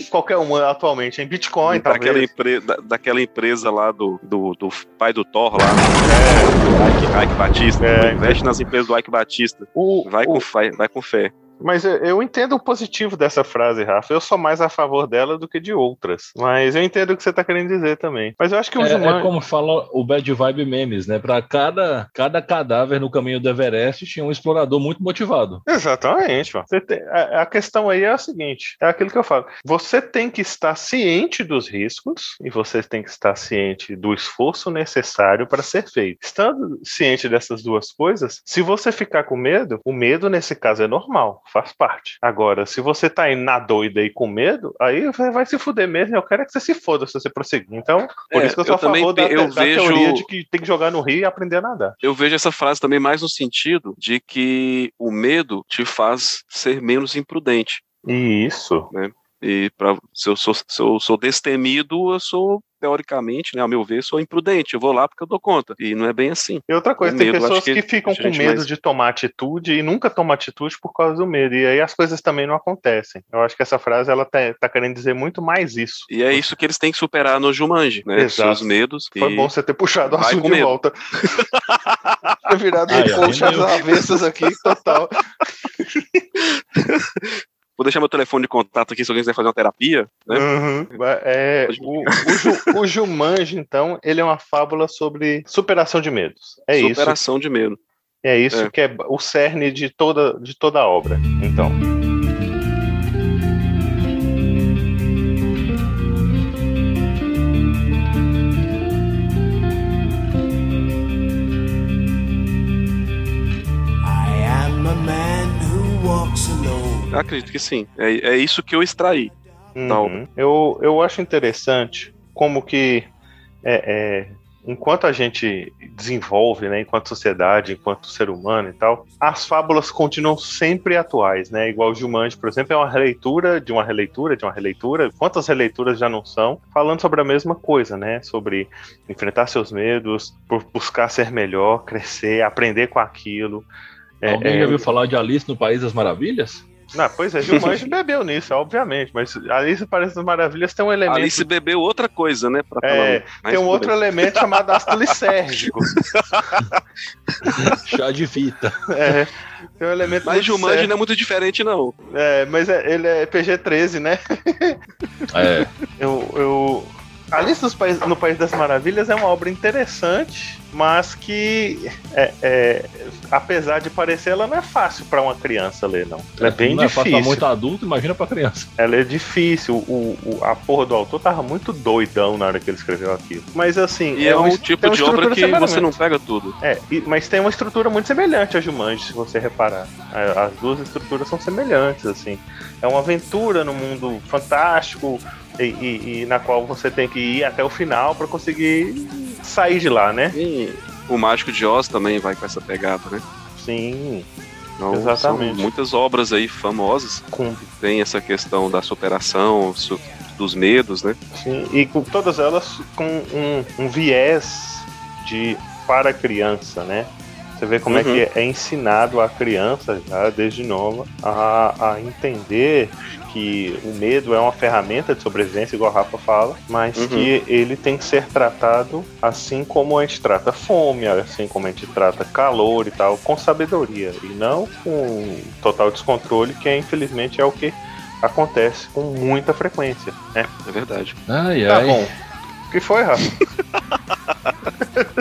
qualquer uma atualmente, em Bitcoin, daquela, talvez. empre- da- daquela empresa lá do, do, do pai do Thor lá. É, Ike, Ike Batista. É. Investe nas empresas do Ike Batista. O, Vai o- com fé, vai com fé. Mas eu, entendo o positivo dessa frase, Rafa. Eu sou mais a favor dela do que de outras. Mas eu entendo o que você tá querendo dizer também. Mas eu acho que o É, Jumanji. é como fala o Bad Vibe Memes, né? Pra cada, cada cadáver no caminho do Everest tinha um explorador muito motivado. Exatamente, mano. Você tem- a, a questão aí é a seguinte: é aquilo que eu falo. Você tem que estar ciente dos riscos e você tem que estar ciente do esforço necessário para ser feito. Estando ciente dessas duas coisas, se você ficar com medo, o medo nesse caso é normal, faz parte. Agora, se você tá aí na doida e com medo, aí você vai se fuder mesmo. Eu quero é que você se foda se você prosseguir. Então, por É, isso que eu sou eu a favor da, eu da vejo- teoria de que tem que jogar no rio e aprender a nadar. Eu vejo essa frase também mais no sentido de que o medo te faz ser menos imprudente. Isso. E pra, se, eu sou, se eu sou destemido, eu sou, teoricamente, né, ao meu ver, sou imprudente. Eu vou lá porque eu dou conta. E não é bem assim. E outra coisa, O tem medo, pessoas que que, ficam com medo mais- de tomar atitude e nunca tomam atitude por causa do medo. E aí as coisas também não acontecem. Eu acho que essa frase ela tá, tá querendo dizer muito mais isso. E é isso que eles têm que superar no Jumanji, né? Exato. Seus medos. Foi e- bom você ter puxado o vai assunto de medo. volta. (laughs) Ter virado um coach às avessas aqui, total. (laughs) Vou deixar meu telefone de contato aqui se alguém quiser fazer uma terapia. Né? Uhum. É, o, o, Ju- o Jumanji, então, ele é uma fábula sobre superação de medos. É isso. Superação de medo. É isso É. que é o cerne de toda, de toda a obra. Então. Eu acredito que sim. É, é isso que eu extraí. Uhum. Eu, eu acho interessante como que é, é, enquanto a gente desenvolve, né, enquanto sociedade, enquanto ser humano e tal, as fábulas continuam sempre atuais, né? Igual o Jumanji, por exemplo, é uma releitura de uma releitura de uma releitura. Quantas releituras já não são? Falando sobre a mesma coisa, né? Sobre enfrentar seus medos, por buscar ser melhor, crescer, aprender com aquilo. É, Alguém é, já ouviu falar de Alice no País das Maravilhas? Não, pois é, Jumanji (laughs) bebeu nisso, obviamente, mas Alice Parece das Maravilhas tem um elemento Alice bebeu outra coisa, né? Pra É, tem um outro bem. elemento chamado ácido lisérgico. (laughs) Chá de fita. É, tem um elemento Mas Jumanji sério. não é muito diferente, não. É, mas é- ele é PG-13, né? É. Eu, eu... Alice nos País- no País das Maravilhas é uma obra interessante, mas que, é, é, apesar de parecer, ela não é fácil para uma criança ler, não. Ela é bem não é fácil difícil. pra muito adulto, imagina pra criança. Ela é difícil. O, o- a porra do autor tava muito doidão na hora que ele escreveu aquilo. Mas assim. E é, uma um es- tipo de obra que você não pega tudo. É, e- mas tem uma estrutura muito semelhante a Jumanji, se você reparar. A- As duas estruturas são semelhantes, assim. É uma aventura no mundo fantástico e, e- e na qual você tem que ir até o final para conseguir sair de lá, né? E o Mágico de Oz também vai com essa pegada, né? Sim, Então, Exatamente. São muitas obras aí famosas com, que tem essa questão da superação, su- dos medos, né? sim, e com todas elas com um, um viés de para criança, né? Você vê como é Uhum. que é ensinado a criança já desde nova a, a entender que o medo é uma ferramenta de sobrevivência, igual a Rafa fala, mas Uhum. que ele tem que ser tratado assim como a gente trata fome, assim como a gente trata calor e tal, com sabedoria, e não com total descontrole, que infelizmente é o que acontece com muita frequência, né? É verdade. Ai, Tá ai. bom. O que foi, Rafa?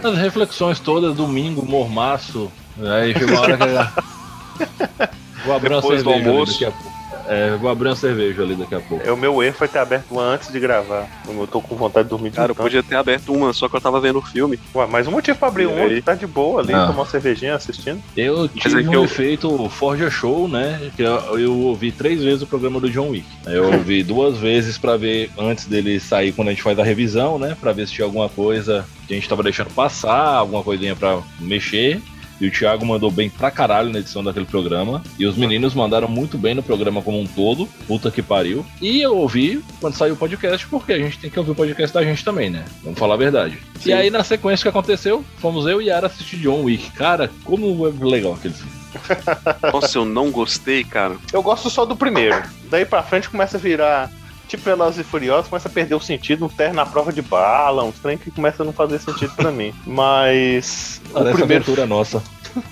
(laughs) As reflexões todas, domingo, mormaço. Aí chegou uma hora que. (laughs) Vou abrir uma Depois do cerveja ali almoço. daqui a pouco. É, vou abrir uma cerveja ali daqui a pouco. É, o meu erro foi ter aberto uma antes de gravar. Eu tô com vontade de dormir de Cara, eu um podia ter aberto uma, só que eu tava vendo o filme. Ué, mas um motivo pra abrir E um, aí? tá de boa ali, Ah. tomar uma cervejinha assistindo. Eu tive é que um eu- efeito Forja Show, né? Que eu, eu ouvi três vezes o programa do John Wick. Eu ouvi (laughs) duas vezes pra ver antes dele sair quando a gente faz a revisão, né? Pra ver se tinha alguma coisa que a gente tava deixando passar, alguma coisinha pra mexer. E o Thiago mandou bem pra caralho na edição daquele programa. E os meninos mandaram muito bem no programa como um todo. Puta que pariu. E eu ouvi quando saiu o podcast, porque a gente tem que ouvir o podcast da gente também, né? Vamos falar a verdade. Sim. E aí, na sequência que aconteceu, fomos eu e Yara assistir John Wick. Cara, como é legal aquele filme. Nossa, eu não gostei, cara. Eu gosto só do primeiro. Daí pra frente começa a virar. Tipo Velozes e Furiosos, começa a perder o sentido, um terno na prova de bala, uns trem que começa a não fazer sentido pra mim. (laughs) Mas. O Parece primeiro, aventura nossa.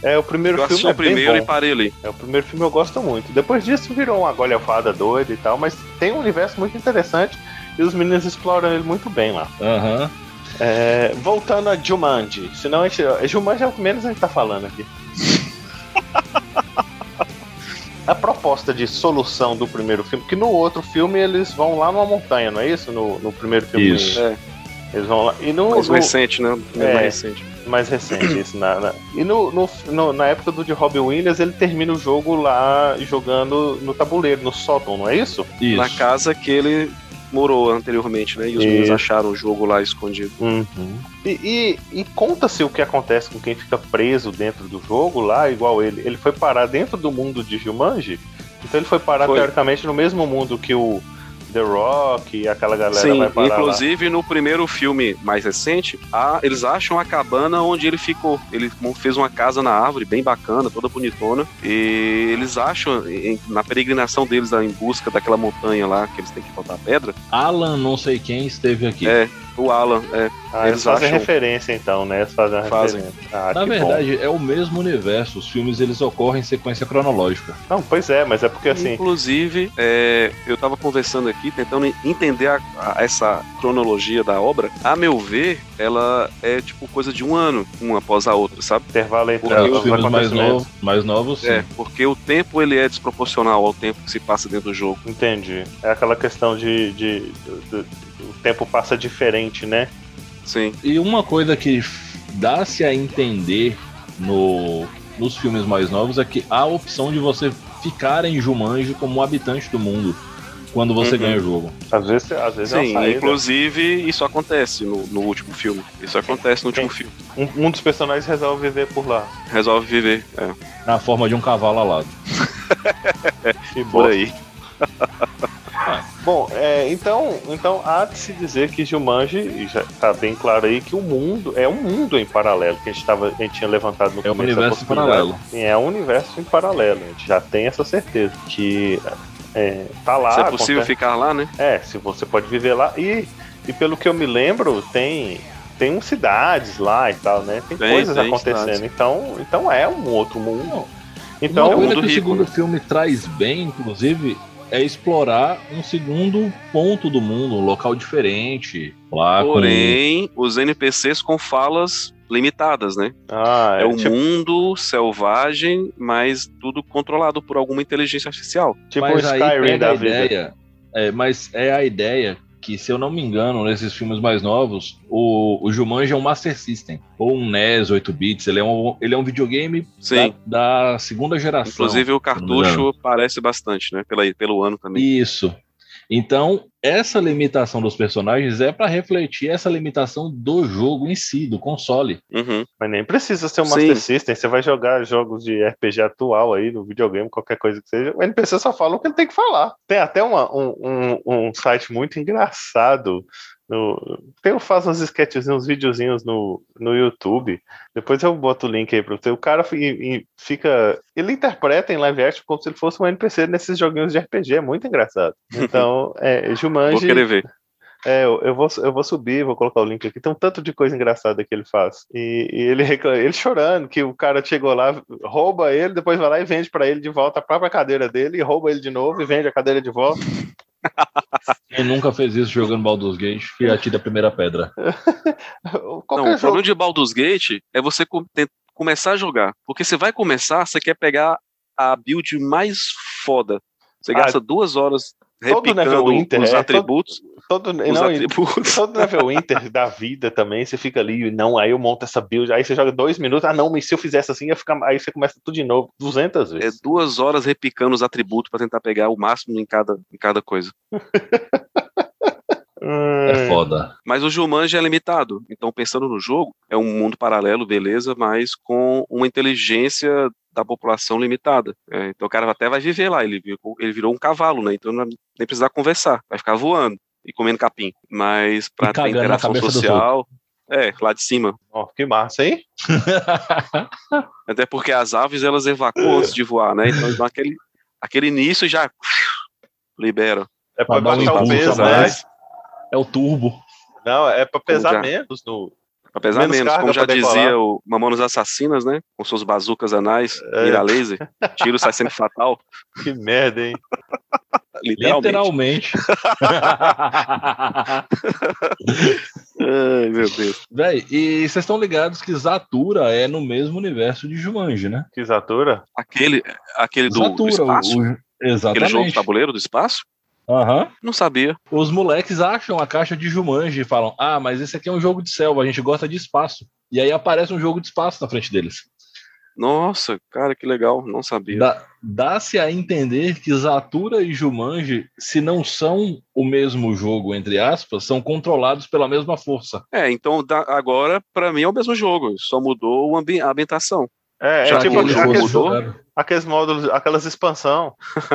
é, o primeiro Eu filme assisti é o primeiro bem e parei ali. É, o primeiro filme eu gosto muito. Depois disso virou uma golhafada doida e tal, mas tem um universo muito interessante e os meninos exploram ele muito bem lá. Aham. É, voltando a Jumanji, senão a gente, Jumanji é o que menos a gente tá falando aqui. (laughs) a proposta de solução do primeiro filme, que no outro filme eles vão lá numa montanha, não é isso? No, no primeiro filme. Isso. É. Eles vão lá. E no, Mais no- recente, né? É. Mais recente. mais recente, isso. Na, na- e no, no- no- na época do de Robin Williams, ele termina o jogo lá jogando no tabuleiro, no sótão, não é isso? Isso. Na casa que ele morou anteriormente, né? E os meninos acharam o jogo lá escondido. E, e- e conta-se o que acontece com quem fica preso dentro do jogo lá, igual ele. Ele foi parar dentro do mundo de Jumanji, então ele foi parar Foi. teoricamente no mesmo mundo que o The Rock e aquela galera Sim, vai parar lá. inclusive no primeiro filme mais recente, a- eles acham a cabana onde ele ficou. Ele fez uma casa na árvore, bem bacana, toda bonitona. E eles acham, em- na peregrinação deles lá em busca daquela montanha lá, que eles têm que botar pedra, Alan, não sei quem, esteve aqui. é, o Alan, é, Ah, eles eles fazem acham- referência então, né? Eles fazem Fazem. referência. Ah, Na que bom. verdade, é o mesmo universo. Os filmes eles ocorrem em sequência cronológica. Não, pois é, mas é porque assim. Inclusive, é, eu tava conversando aqui, tentando entender a- a- essa cronologia da obra. A meu ver, ela é tipo coisa de um ano, uma após a outra, sabe? Intervalo entre Porque os filmes mais novos, mais novos sim. É, porque o tempo ele é desproporcional ao tempo que se passa dentro do jogo. Entendi. É aquela questão de. de, do- do- o tempo passa diferente, né? Sim. E uma coisa que dá-se a entender no, nos filmes mais novos é que há a opção de você ficar em Jumanji como um habitante do mundo quando você Uhum. ganha o jogo. Às vezes, às vezes é Sim, saída. inclusive isso acontece no, no último filme. Isso acontece no último filme. Um, um dos personagens resolve viver por lá. Resolve viver. É, Na forma de um cavalo alado. (laughs) Que por bom. (laughs) Bom, é, então, então há de se dizer que Jumanji, e já tá bem claro aí, que o mundo é um mundo em paralelo, que a gente, tava, a gente tinha levantado no É um começo a universo em paralelo. Sim, é um universo em paralelo, a gente já tem essa certeza. Que é, tá lá. Se é possível acontece- ficar lá, né? É, se você pode viver lá. E, e pelo que eu me lembro, tem, tem uns cidades lá e tal, né? Tem, Tem, coisas tem acontecendo. cidades. Então, então é um outro mundo. Uma Então, coisa mundo que o rico, segundo né? filme traz bem, inclusive, é explorar um segundo ponto do mundo, um local diferente. Lá com- Porém, os NPCs com falas limitadas, né? ah, É, um tipo, mundo selvagem, mas tudo controlado por alguma inteligência artificial. tipo mas aí Skyrim pega da a vida. ideia. É, mas é a ideia que, se eu não me engano, nesses filmes mais novos, o, o Jumanji é um Master System. Ou um NES 8 bits. Ele é um, ele é um videogame Sim. da, da segunda geração. Inclusive o cartucho parece bastante, né? Pela, pelo ano também. Isso. Então, essa limitação dos personagens é para refletir essa limitação do jogo em si, do console. Uhum. Mas nem precisa ser um Sim. Master System. Você vai jogar jogos de RPG atual aí, no videogame, qualquer coisa que seja. O NPC só fala o que ele tem que falar. Tem até uma- um, um, um site muito engraçado. No, tem, faz uns sketchzinhos, uns videozinhos no, no YouTube. Depois eu boto o link aí pra você. O cara fi- fica. Ele interpreta em live action como se ele fosse um NPC nesses joguinhos de RPG. É muito engraçado. Então, (laughs) é, Vou Jumanji. querer ver. É, eu, eu vou, eu vou subir, vou colocar o link aqui. Tem um tanto de coisa engraçada que ele faz. E, e ele, ele chorando que o cara chegou lá, rouba ele, depois vai lá e vende pra ele de volta a própria cadeira dele, e rouba ele de novo e vende a cadeira de volta. Quem nunca fez isso jogando Baldur's Gate, que atira a primeira pedra. (laughs) Não, Qualquer o jogo. problema de Baldur's Gate é você começar a jogar. Porque você vai começar, você quer pegar a build mais foda. Você Ah, gasta duas horas todo replicando Neverwinter, os é, atributos. Todo, Os não, atributos. todo Neverwinter da vida também, você fica ali, não, aí eu monto essa build, aí você joga dois minutos, ah não, mas se eu fizesse assim, ia ficar, aí você começa tudo de novo, 200 É vezes. duas horas replicando os atributos pra tentar pegar o máximo em cada, em cada coisa. (laughs) É Foda. Mas o Jumanji é limitado. Então, pensando no jogo, é um mundo paralelo, beleza, mas com uma inteligência da população limitada. É, então o cara até vai viver lá. Ele, virou- ele virou um cavalo, né? Então não nem precisar conversar. Vai ficar voando e comendo capim. Mas para ter interação social. É, lá de cima. Ó, que massa, hein? (laughs) Até porque as aves elas evacuam antes de voar, né? Então aquele, aquele início já libera. É um baixar o peso, né? É o turbo. Não, é pra pesar já- menos no. Apesar Menos menos, carga como já pra dizia o Mamonas Assassinas, né? Com suas bazucas anais, É. mira laser, tiro sai sempre fatal. (laughs) Que merda, hein? (laughs) Literalmente. Literalmente. (laughs) Ai, meu Deus. Véi, e vocês estão ligados que Zatura é no mesmo universo de Jumanji, né? Que Zatura? Aquele, aquele do, do Zatura, espaço, o- o- aquele jogo de exatamente. tabuleiro do espaço? Aham. Não sabia. Os moleques acham a caixa de Jumanji e falam: Ah, mas esse aqui é um jogo de selva, a gente gosta de espaço. E aí aparece um jogo de espaço na frente deles. Nossa, cara, que legal, não sabia. Dá- Dá-se a entender que Zatura e Jumanji, se não são o mesmo jogo, entre aspas, são controlados pela mesma força. É, então da- agora, pra mim, é o mesmo jogo, só mudou a ambientação. É, é tipo que ele aqueles, aqueles módulos, aquelas expansão.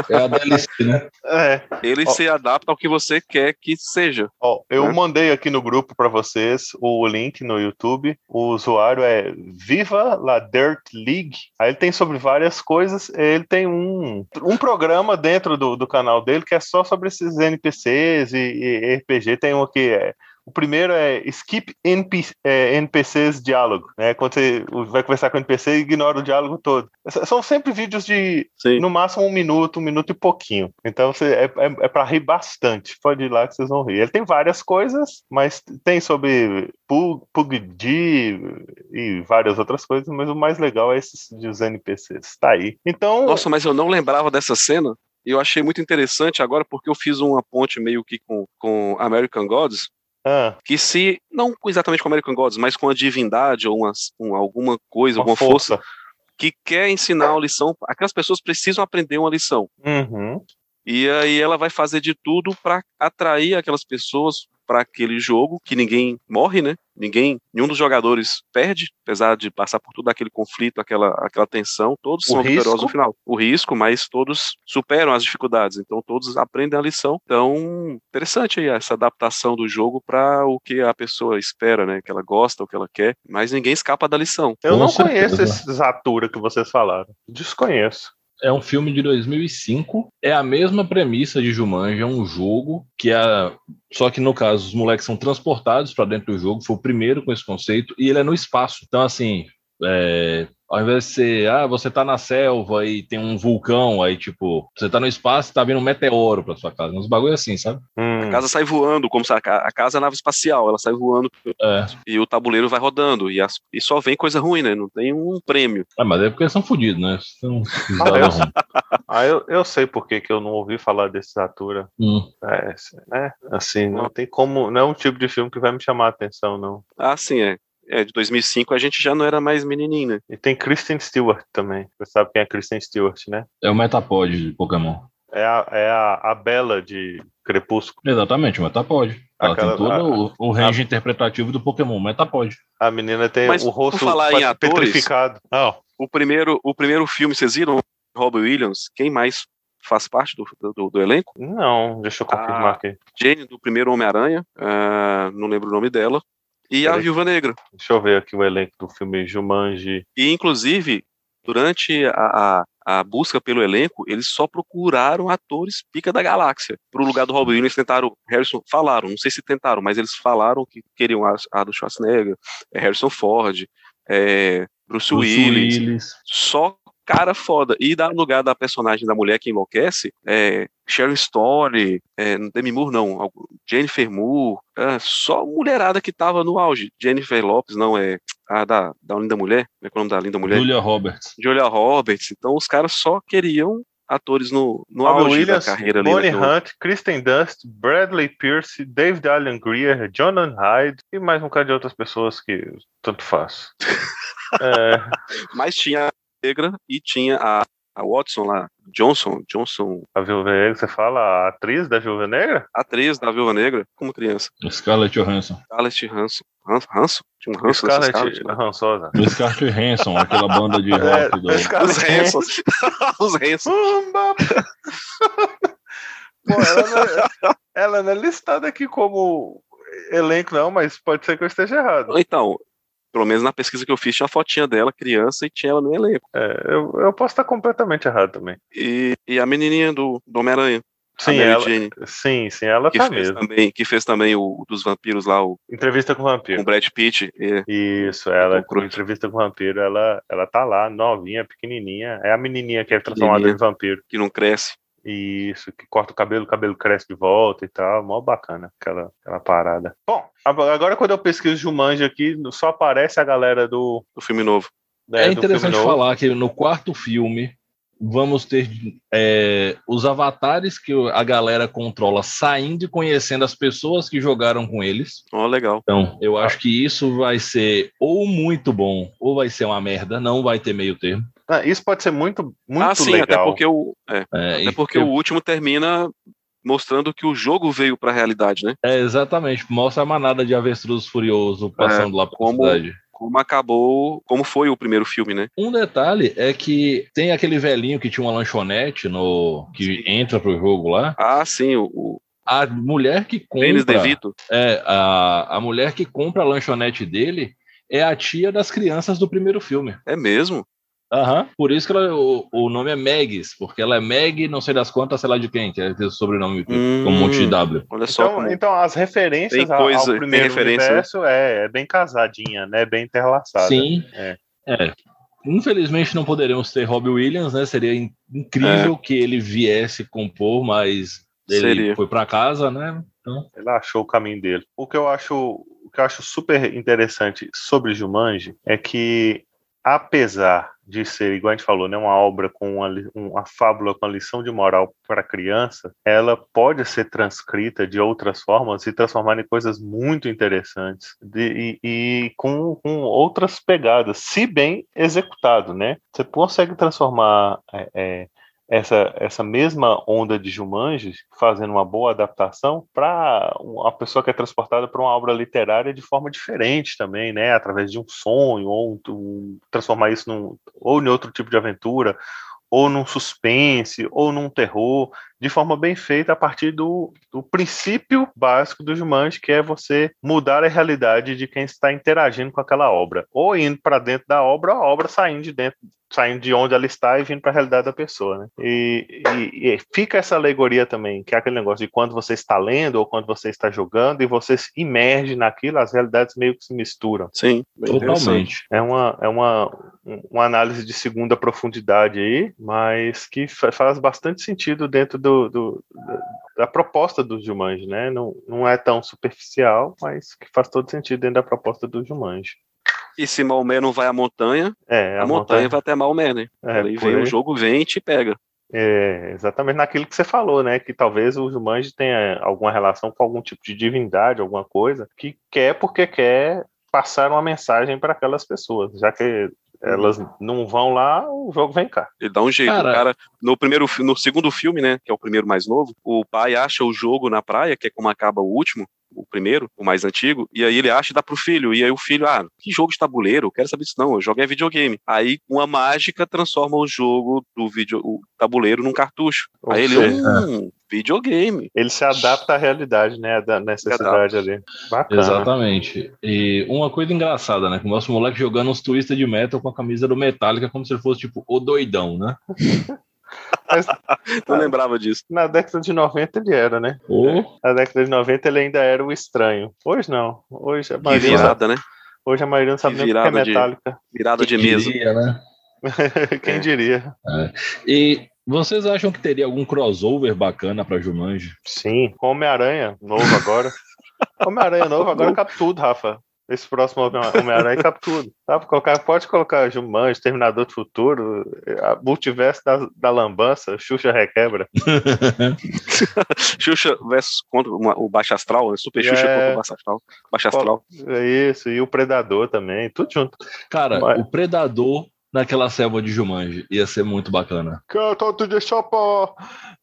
É a DLC, né? (laughs) É. Ele Ó. se adapta ao que você quer que seja. Ó, eu Né? mandei aqui no grupo pra vocês o link no YouTube. O usuário é Viva La Dirt League. Aí ele tem sobre várias coisas. Ele tem um, um programa dentro do, do canal dele que é só sobre esses NPCs e, e RPG. Tem um aqui, é, o primeiro é Skip NP, é, NPCs Diálogo. Né? Quando você vai conversar com o NPC, ignora o diálogo todo. São sempre vídeos de Sim. no máximo um minuto, um minuto e pouquinho. Então você, é, é, é para rir bastante. Pode ir lá que vocês vão rir. Ele tem várias coisas, mas tem sobre Pug, PUBG e várias outras coisas, mas o mais legal é esses dos NPCs. Tá aí. Então, Nossa, mas eu não lembrava dessa cena. E eu achei muito interessante agora, porque eu fiz uma ponte meio que com, com American Gods, ah, que se, não exatamente com American Gods, mas com a divindade ou uma, um- alguma coisa, uma alguma força, força. que quer ensinar uma lição, aquelas pessoas precisam aprender uma lição. Uhum. E aí ela vai fazer de tudo para atrair aquelas pessoas para aquele jogo que ninguém morre, né? Ninguém, nenhum dos jogadores perde, apesar de passar por todo aquele conflito, aquela, aquela tensão, todos O são vitoriosos no final. O risco, mas todos superam as dificuldades, então todos aprendem a lição. Então, interessante aí essa adaptação do jogo para o que a pessoa espera, né? Que ela gosta, o que ela quer, mas ninguém escapa da lição. Eu Com não certeza. conheço esse Zatura que vocês falaram. Desconheço. É um filme de 2005. É a mesma premissa de Jumanji, é um jogo que é. Só que no caso, os moleques são transportados para dentro do jogo. Foi o primeiro com esse conceito e ele é no espaço. Então, assim, é, ao invés de ser, ah, você tá na selva e tem um vulcão, aí, tipo, você tá no espaço e tá vindo um meteoro pra sua casa. Uns bagulho assim, sabe? Hum. A casa sai voando, como se a a casa é a nave espacial, ela sai voando É. e o tabuleiro vai rodando e, as- e só vem coisa ruim, né? Não tem um prêmio. Ah, mas é porque eles são fodidos, né? São (laughs) Ah, eu-. (laughs) Ah, eu, eu sei por que, que eu não ouvi falar desse Zatura. Hum. É, né? Assim, não tem como. Não é um tipo de filme que vai me chamar a atenção, não. Ah, sim, é. É, de 2005 a gente já não era mais menininho, né? E tem Kristen Stewart também. Você sabe quem é Kristen Stewart, né? É o Metapod de Pokémon. É a, é a, a Bela de Crepúsculo. Exatamente, o Metapod. Ela Aquela- tem todo a- o, o range interpretativo do Pokémon, Metapod. A menina tem Mas, o rosto falar em atores- petrificado. Não. O primeiro, o primeiro filme, vocês viram? Robbie Williams, quem mais faz parte do, do, do elenco? Não, deixa eu confirmar Ah. aqui. Jane, do primeiro Homem-Aranha, ah, não lembro o nome dela, e a. Viúva Negra. Deixa eu ver aqui o elenco do filme Jumanji. E, inclusive, durante a, a, a busca pelo elenco, eles só procuraram atores pica da galáxia. Pro lugar do Robin Williams, tentaram, Harrison, falaram, não sei se tentaram, mas eles falaram que queriam a, a do Schwarzenegger, é, Harrison Ford, é, Bruce, Bruce Willis, Willis. só cara foda. E dá no lugar da personagem da mulher que enlouquece, é, Sharon Stone, é, Demi Moore não, Jennifer Moore, é, só mulherada que tava no auge. Jennifer Lopes, não, é a da, da Linda Mulher, como é o nome da Linda Mulher? Julia Roberts. Julia Roberts. Então os caras só queriam atores no, no Robin auge Williams, da carreira ali. Bonnie naquele- Hunt, Kristen Dunst, Bradley Pierce, David Allen Greer, Jonan Hyde e mais um bocado de outras pessoas que tanto faz. (laughs) É, Mas tinha negra e tinha a, a Watson lá, Johnson, Johnson, A Viúva Negra, você fala a atriz da Viúva Negra? atriz da Viúva Negra, como criança. Scarlett Johansson. Scarlett Hanson. Hanson? Hanson? Tinha um Hanson nessa Scarlett Scarlett, né? Rançosa. Scarlett Hanson, aquela banda de (laughs) rock do... É, Os Hansons. Os Hansons. Umba. Pô, ela não, é, ela não é listada aqui como elenco, não, mas pode ser que eu esteja errado. Então, pelo menos na pesquisa que eu fiz, tinha uma fotinha dela, criança, e tinha ela no elenco. É, eu, eu posso estar completamente errado também. E, e a menininha do, do Homem-Aranha, a Sim, ela, Jane, sim, sim, ela que tá fez, mesmo. também, que fez também o dos vampiros lá, o, Entrevista com o com vampiro. o Brad Pitt. e- Isso, ela, com entrevista com o vampiro, ela, ela tá lá, novinha, pequenininha. É a menininha que é transformada em vampiro. que não cresce. Isso, que corta o cabelo, o cabelo cresce de volta e tal. Mó bacana aquela, aquela parada. Bom, agora quando eu pesquiso Jumanji aqui, só aparece a galera do. do filme novo. né, É do interessante novo. falar que no quarto filme vamos ter é, os avatares que a galera controla saindo e conhecendo as pessoas que jogaram com eles. Ó, legal. Então, eu acho que isso vai ser ou muito bom ou vai ser uma merda, não vai ter meio termo. Ah, isso pode ser muito, muito ah, sim, até legal. porque, o, é, É, até porque o último termina mostrando que o jogo veio pra realidade, né? é, exatamente, mostra a manada de avestruz furioso passando lá pela cidade. Como acabou, como foi o primeiro filme, né? Um detalhe é que tem aquele velhinho que tinha uma lanchonete no que entra pro jogo lá. Ah, sim, o, o A mulher que Denis compra DeVito. É, a, a mulher que compra a lanchonete dele é a tia das crianças do primeiro filme. É mesmo? Aham. Por isso que ela- o, o nome é Megs, porque ela é Meg, não sei das quantas, sei lá de quem, que é o sobrenome Hum. com um monte de W. Olha só Então, como... então as referências Tem ao- coisa- ao tem primeiro referência, né? universo é, é bem casadinha, né? Bem interlaçada. Sim. É. É. Infelizmente não poderemos ter Robbie Williams, né? Seria in- incrível que ele viesse compor, mas ele Seria. foi pra casa, né? Então, Ele achou o caminho dele. O que eu acho, o que eu acho super interessante sobre Jumanji é que, apesar de ser, igual a gente falou, né, uma obra com uma, uma fábula com a lição de moral para criança, ela pode ser transcrita de outras formas e transformar em coisas muito interessantes de- e, e com, com outras pegadas, se bem executado, né? Você consegue transformar é, é, essa, essa mesma onda de Jumanji, fazendo uma boa adaptação para uma pessoa que é transportada para uma obra literária de forma diferente também, né? Através de um sonho, ou um- transformar isso num, ou em outro tipo de aventura, ou num suspense, ou num terror, de forma bem feita a partir do, do princípio básico do Jumanji, que é você mudar a realidade de quem está interagindo com aquela obra, ou indo para dentro da obra, ou a obra saindo de dentro saindo de onde ela está e vindo para a realidade da pessoa, né? E, e- e fica essa alegoria também, que é aquele negócio de quando você está lendo ou quando você está jogando e você se imerge naquilo, as realidades meio que se misturam. Sim, totalmente. É uma, é uma, um- uma análise de segunda profundidade aí, mas que fa- faz bastante sentido dentro do, do- da, da proposta do Jumanji, né? Não, não é tão superficial, mas que faz todo sentido dentro da proposta do Jumanji. E se Maomé não vai à montanha, É, a, montanha, vai até Maomé, né? é, aí vem o jogo, vem e te pega. É, exatamente naquilo que você falou, né? Que talvez o Jumanji tenha alguma relação com algum tipo de divindade, alguma coisa, que quer porque quer passar uma mensagem para aquelas pessoas, já que elas não vão lá, o jogo vem cá. Ele dá um jeito. Cara- O cara, no primeiro, no segundo filme, né, que é o primeiro mais novo, o pai acha o jogo na praia, que é como acaba o último, o primeiro, o mais antigo, e aí ele acha e dá pro filho. E aí o filho, ah, que jogo de tabuleiro? Eu quero saber disso não, eu jogo é videogame. Aí uma mágica transforma o jogo do vídeo, o tabuleiro num cartucho. Ou aí ele, hum, videogame. ele se adapta à realidade, né? Da necessidade ali. Bacana. Exatamente. E uma coisa engraçada, né? Que o moleque jogando uns twister de metal com a camisa do Metallica, como se ele fosse, tipo, o doidão, né? (laughs) Mas (laughs) Não lembrava disso. na década de 90 ele era, né? Na década de 90 ele ainda era o estranho. Hoje não. Hoje a Que maioria, virada, né? hoje a maioria não sabe que nem o que é virada de- metálica. Virada de mesa. diria, né? (laughs) Quem É. diria? E vocês acham que teria algum crossover bacana pra Jumanji? Sim, Homem-Aranha novo agora. (laughs) Homem-Aranha novo agora cabe tudo, Rafa. Esse próximo Homem- Homem-Aranha cabe tudo. Pra colocar, pode colocar Jumanji, Terminador do Futuro, a multiverso da, da lambança, Xuxa requebra. (laughs) Xuxa versus contra uma- o Baixa Astral, né? Super Xuxa É. contra o Baixa Astral. Baixa Astral. É isso, e o Predador também, tudo junto. Cara, Vai. o Predador naquela selva de Jumanji. Ia ser muito bacana. Canto de Chopin.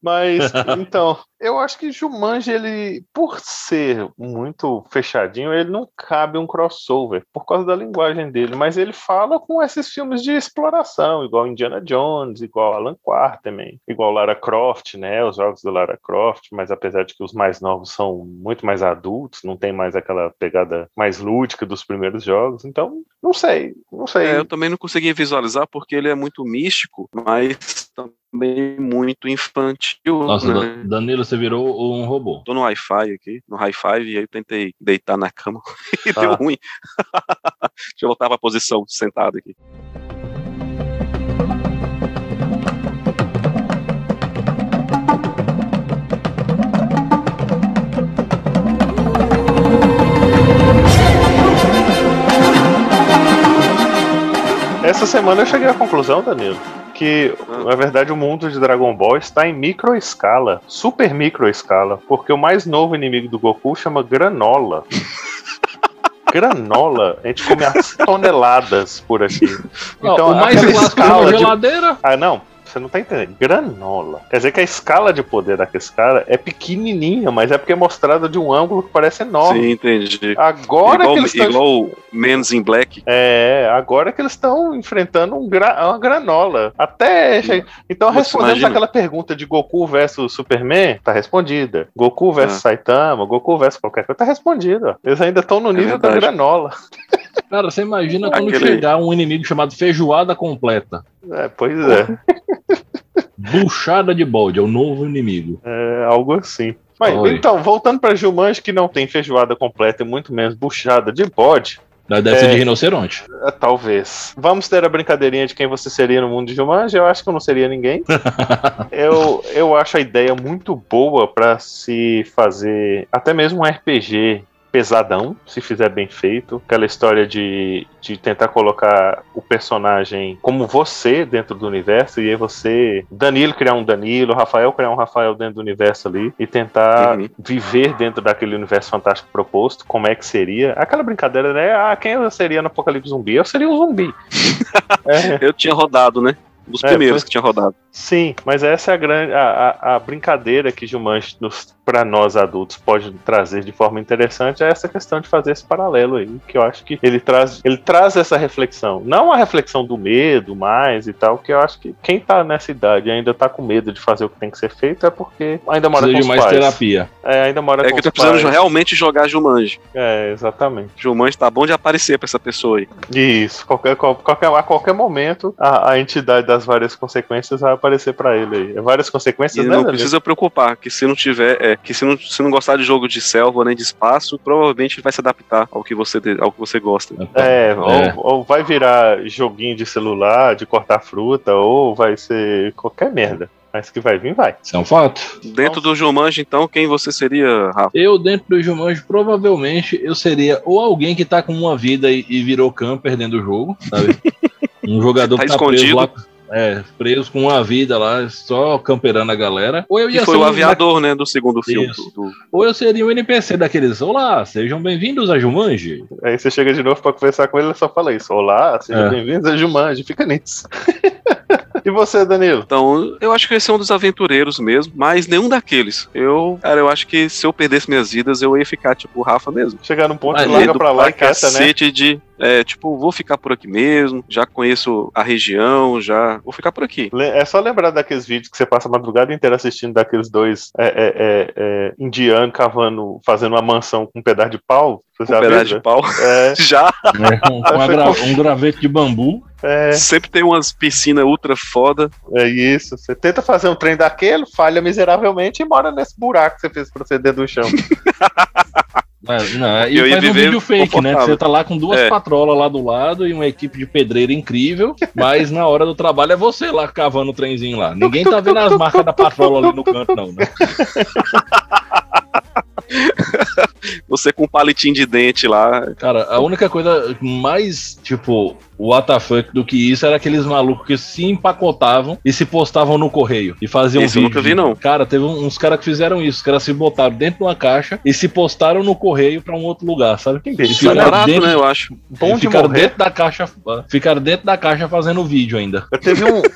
Mas, (laughs) então, eu acho que Jumanji, ele, por ser muito fechadinho, ele não cabe um crossover, por causa da linguagem dele, mas ele fala com esses filmes de exploração, igual Indiana Jones, igual Alan Quarterman, igual Lara Croft, né, os jogos do Lara Croft, mas apesar de que os mais novos são muito mais adultos, não tem mais aquela pegada mais lúdica dos primeiros jogos, então, não sei, não sei. É, eu também não consegui visualizar porque ele é muito místico, mas também muito infantil. Nossa, né? Dan- Danilo, você virou um robô. Tô no Wi-Fi aqui, no high five, e aí eu tentei deitar na cama (laughs) e deu Ah. ruim. (laughs) Deixa eu voltar pra posição sentado aqui. Essa semana eu cheguei à conclusão, Danilo, que Ah. na verdade o mundo de Dragon Ball está em micro escala, super micro escala, porque o mais novo inimigo do Goku chama Granola. (laughs) Granola, a gente come as (laughs) toneladas por aqui. Não, Então, o mais clássico é escala uma de- geladeira. Ah, não. Você não tá entendendo. Granola. Quer dizer que a escala de poder daquele cara é pequenininha, mas é porque é mostrada de um ângulo que parece enorme. Sim, entendi. Agora igual que eles estão igual Men's in Black. É, agora que eles estão enfrentando um gra- uma granola. Até. che- Então, respondendo aquela pergunta de Goku versus Superman, tá respondida. Goku versus Ah. Saitama, Goku versus qualquer coisa, tá respondida. Eles ainda estão no nível da É verdade. granola. (laughs) Cara, você imagina quando Aquele- chegar um inimigo chamado feijoada completa. É, pois é. (laughs) Buchada de bode, é o novo inimigo. É algo assim. Mas, Oi. então, voltando pra Jumanji, que não tem feijoada completa e muito menos buchada de bode, Deve ser É. de rinoceronte. é, talvez. Vamos ter a brincadeirinha de quem você seria no mundo de Jumanji? Eu acho que eu não seria ninguém. (laughs) eu, eu acho a ideia muito boa pra se fazer até mesmo um RPG pesadão, se fizer bem feito. Aquela história de, de tentar colocar o personagem como você dentro do universo, e aí você, Danilo criar um Danilo, Rafael criar um Rafael dentro do universo ali, e tentar Uhum. viver dentro daquele universo fantástico proposto, como é que seria. Aquela brincadeira, né? Ah, quem eu seria no Apocalipse Zumbi? Eu seria um zumbi. (laughs) É. Eu tinha rodado, né? Dos É, primeiros foi- que tinha rodado. Sim, mas essa é a grande a, a, a brincadeira que Jumanji para nós adultos pode trazer de forma interessante é essa questão de fazer esse paralelo aí, que eu acho que ele traz ele traz essa reflexão, não a reflexão do medo mais e tal, que eu acho que quem tá nessa idade e ainda tá com medo de fazer o que tem que ser feito é porque ainda mora Precisa com de mais pais. terapia. É, ainda mora É com que eu tô os precisando pais. realmente jogar Jumanji. É, exatamente. Jumanji tá bom de aparecer pra essa pessoa aí. Isso, qualquer, qualquer, a qualquer momento a, a entidade das várias consequências vai aparecer pra ele aí. É Várias E consequências, né, não precisa preocupar, que se não tiver, é, que se não, se não gostar de jogo de selva nem de espaço, provavelmente ele vai se adaptar ao que você, ao que você gosta. É, É. Ou, ou vai virar joguinho de celular, de cortar fruta, ou vai ser qualquer merda. Mas que vai vir, vai. Isso é um fato. Dentro do Jumanji, então, quem você seria, Rafa? Eu, dentro do Jumanji, provavelmente eu seria ou alguém que tá com uma vida e, e virou camper dentro do jogo, sabe? (laughs) Um jogador Tá que tá preso escondido. lá. É, preso com uma vida lá, só camperando a galera. Ou eu Que ia foi ser o um- aviador, né, do segundo filme. Do- Ou eu seria um NPC daqueles. Olá, sejam bem-vindos a Jumanji. Aí você chega de novo pra conversar com ele, ele só fala isso. Olá, seja É. bem-vindos a Jumanji, fica nisso. (laughs) e você, Danilo? Então, eu acho que esse é um dos aventureiros mesmo, mas nenhum daqueles. Eu, cara, eu acho que se eu perdesse minhas vidas, eu ia ficar tipo o Rafa mesmo. Chegar num ponto que larga pra lá e quieta, né? de, é, tipo, vou ficar por aqui mesmo, já conheço a região, já vou ficar por aqui. É só lembrar daqueles vídeos que você passa a madrugada inteira assistindo daqueles dois é, é, é, é, indianos cavando, fazendo uma mansão com um pedaço de pau. Você um pedaço de né? pau. É, (laughs) Já, né, com, com (laughs) gra- um gravete de bambu. é, sempre tem umas piscinas ultra foda. é isso. Você tenta fazer um trem daquele, falha miseravelmente e mora nesse buraco que você fez pra você dentro do chão. (laughs) É, não, (laughs) e Eu ia faz um viver vídeo fake, né? Você tá lá com duas É. patrolas lá do lado e uma equipe de pedreiro incrível, mas na hora do trabalho é você lá cavando o trenzinho lá. Ninguém tá vendo as marcas da patrola ali no canto, não, né? (laughs) Você com um palitinho de dente lá. Cara, a única coisa mais, tipo, o WTF do que isso era aqueles malucos que se empacotavam e se postavam no correio e faziam Isso eu vídeo. nunca vi, não. Cara, teve um, uns caras que fizeram isso. Os caras se botaram dentro de uma caixa e se postaram no correio pra um outro lugar, sabe? Que Isso é barato, dentro, né? Eu acho. Bom de ficaram morrer. dentro da caixa. Ficaram dentro da caixa fazendo vídeo ainda. Eu teve um. (laughs)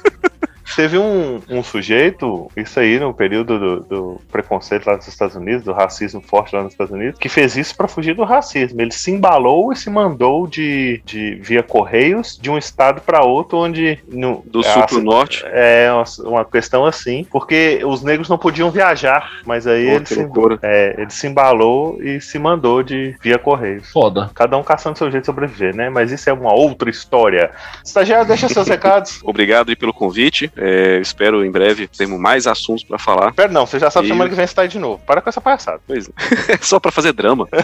Teve um, um sujeito, isso aí no período do, do preconceito lá nos Estados Unidos, do racismo forte lá nos Estados Unidos, que fez isso pra fugir do racismo. Ele se embalou e se mandou de, de via correios de um estado pra outro, onde no, Do sul pro norte. É uma, uma questão assim, porque os negros não podiam viajar, mas aí Pô, ele se, é, ele se embalou e se mandou de via correios. Foda. Cada um caçando seu jeito de sobreviver, né? Mas isso é uma outra história. Estagiário, deixa seus recados. (laughs) Obrigado aí pelo convite. É, espero em breve termos mais assuntos pra falar. Pera, não, você já sabe E- semana que vem você tá aí de novo. Para com essa palhaçada. Pois é. (laughs) Só pra fazer drama. (laughs)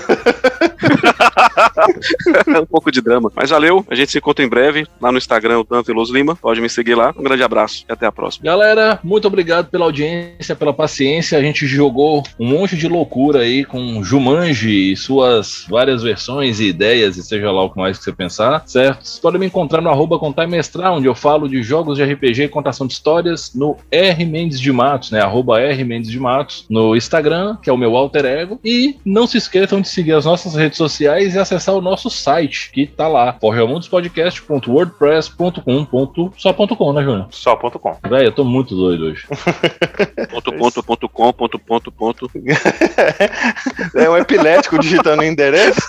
(laughs) um pouco de drama. Mas valeu, a gente se encontra em breve lá no Instagram, o Dan Veloso Lima. Pode me seguir lá. Um grande abraço e até a próxima. Galera, muito obrigado pela audiência, pela paciência. A gente jogou um monte de loucura aí com Jumanji e suas várias versões e ideias, e seja lá o que mais que você pensar, certo? Vocês podem me encontrar no arroba Contar onde eu falo de jogos de RPG e contação de histórias, no R Mendes de Matos, né? Arroba R Mendes de Matos, no Instagram, que é o meu alter ego. E não se esqueçam de seguir as nossas redes sociais e acessar o nosso site, que tá lá, porrealmundospodcast.wordpress.com. Só.com, né, Júnior? Só.com. Véi, eu tô muito doido hoje. (laughs) Ponto, ponto, ponto, com, ponto, ponto, ponto. É um epilético digitando endereço.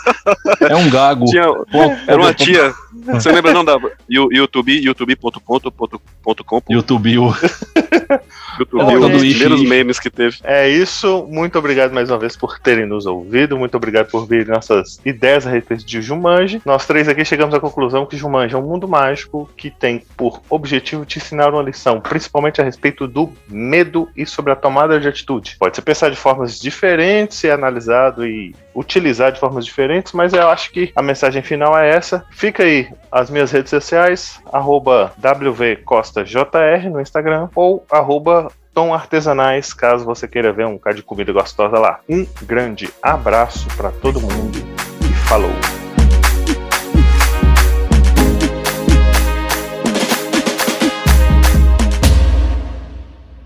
É um gago. Tinha, Ponto, era uma ponto, tia. Você lembra não da YouTube, youtube.com.com, YouTube. o- YouTube, É, um dos primeiros memes que teve. É isso. Muito obrigado mais uma vez por terem nos ouvido. Muito obrigado por vir nossas ideias a respeito de Jumanji. Nós três aqui chegamos à conclusão que Jumanji é um mundo mágico que tem por objetivo te ensinar uma lição, principalmente a respeito do medo e sobre a tomada de atitude. Pode ser pensar de formas diferentes, ser analisado e utilizar de formas diferentes, mas eu acho que a mensagem final é essa. Fica aí as minhas redes sociais, WVCostaJR no Instagram ou arroba Tom Artesanais, caso você queira ver um cara de comida gostosa lá. Um grande abraço para todo mundo falou!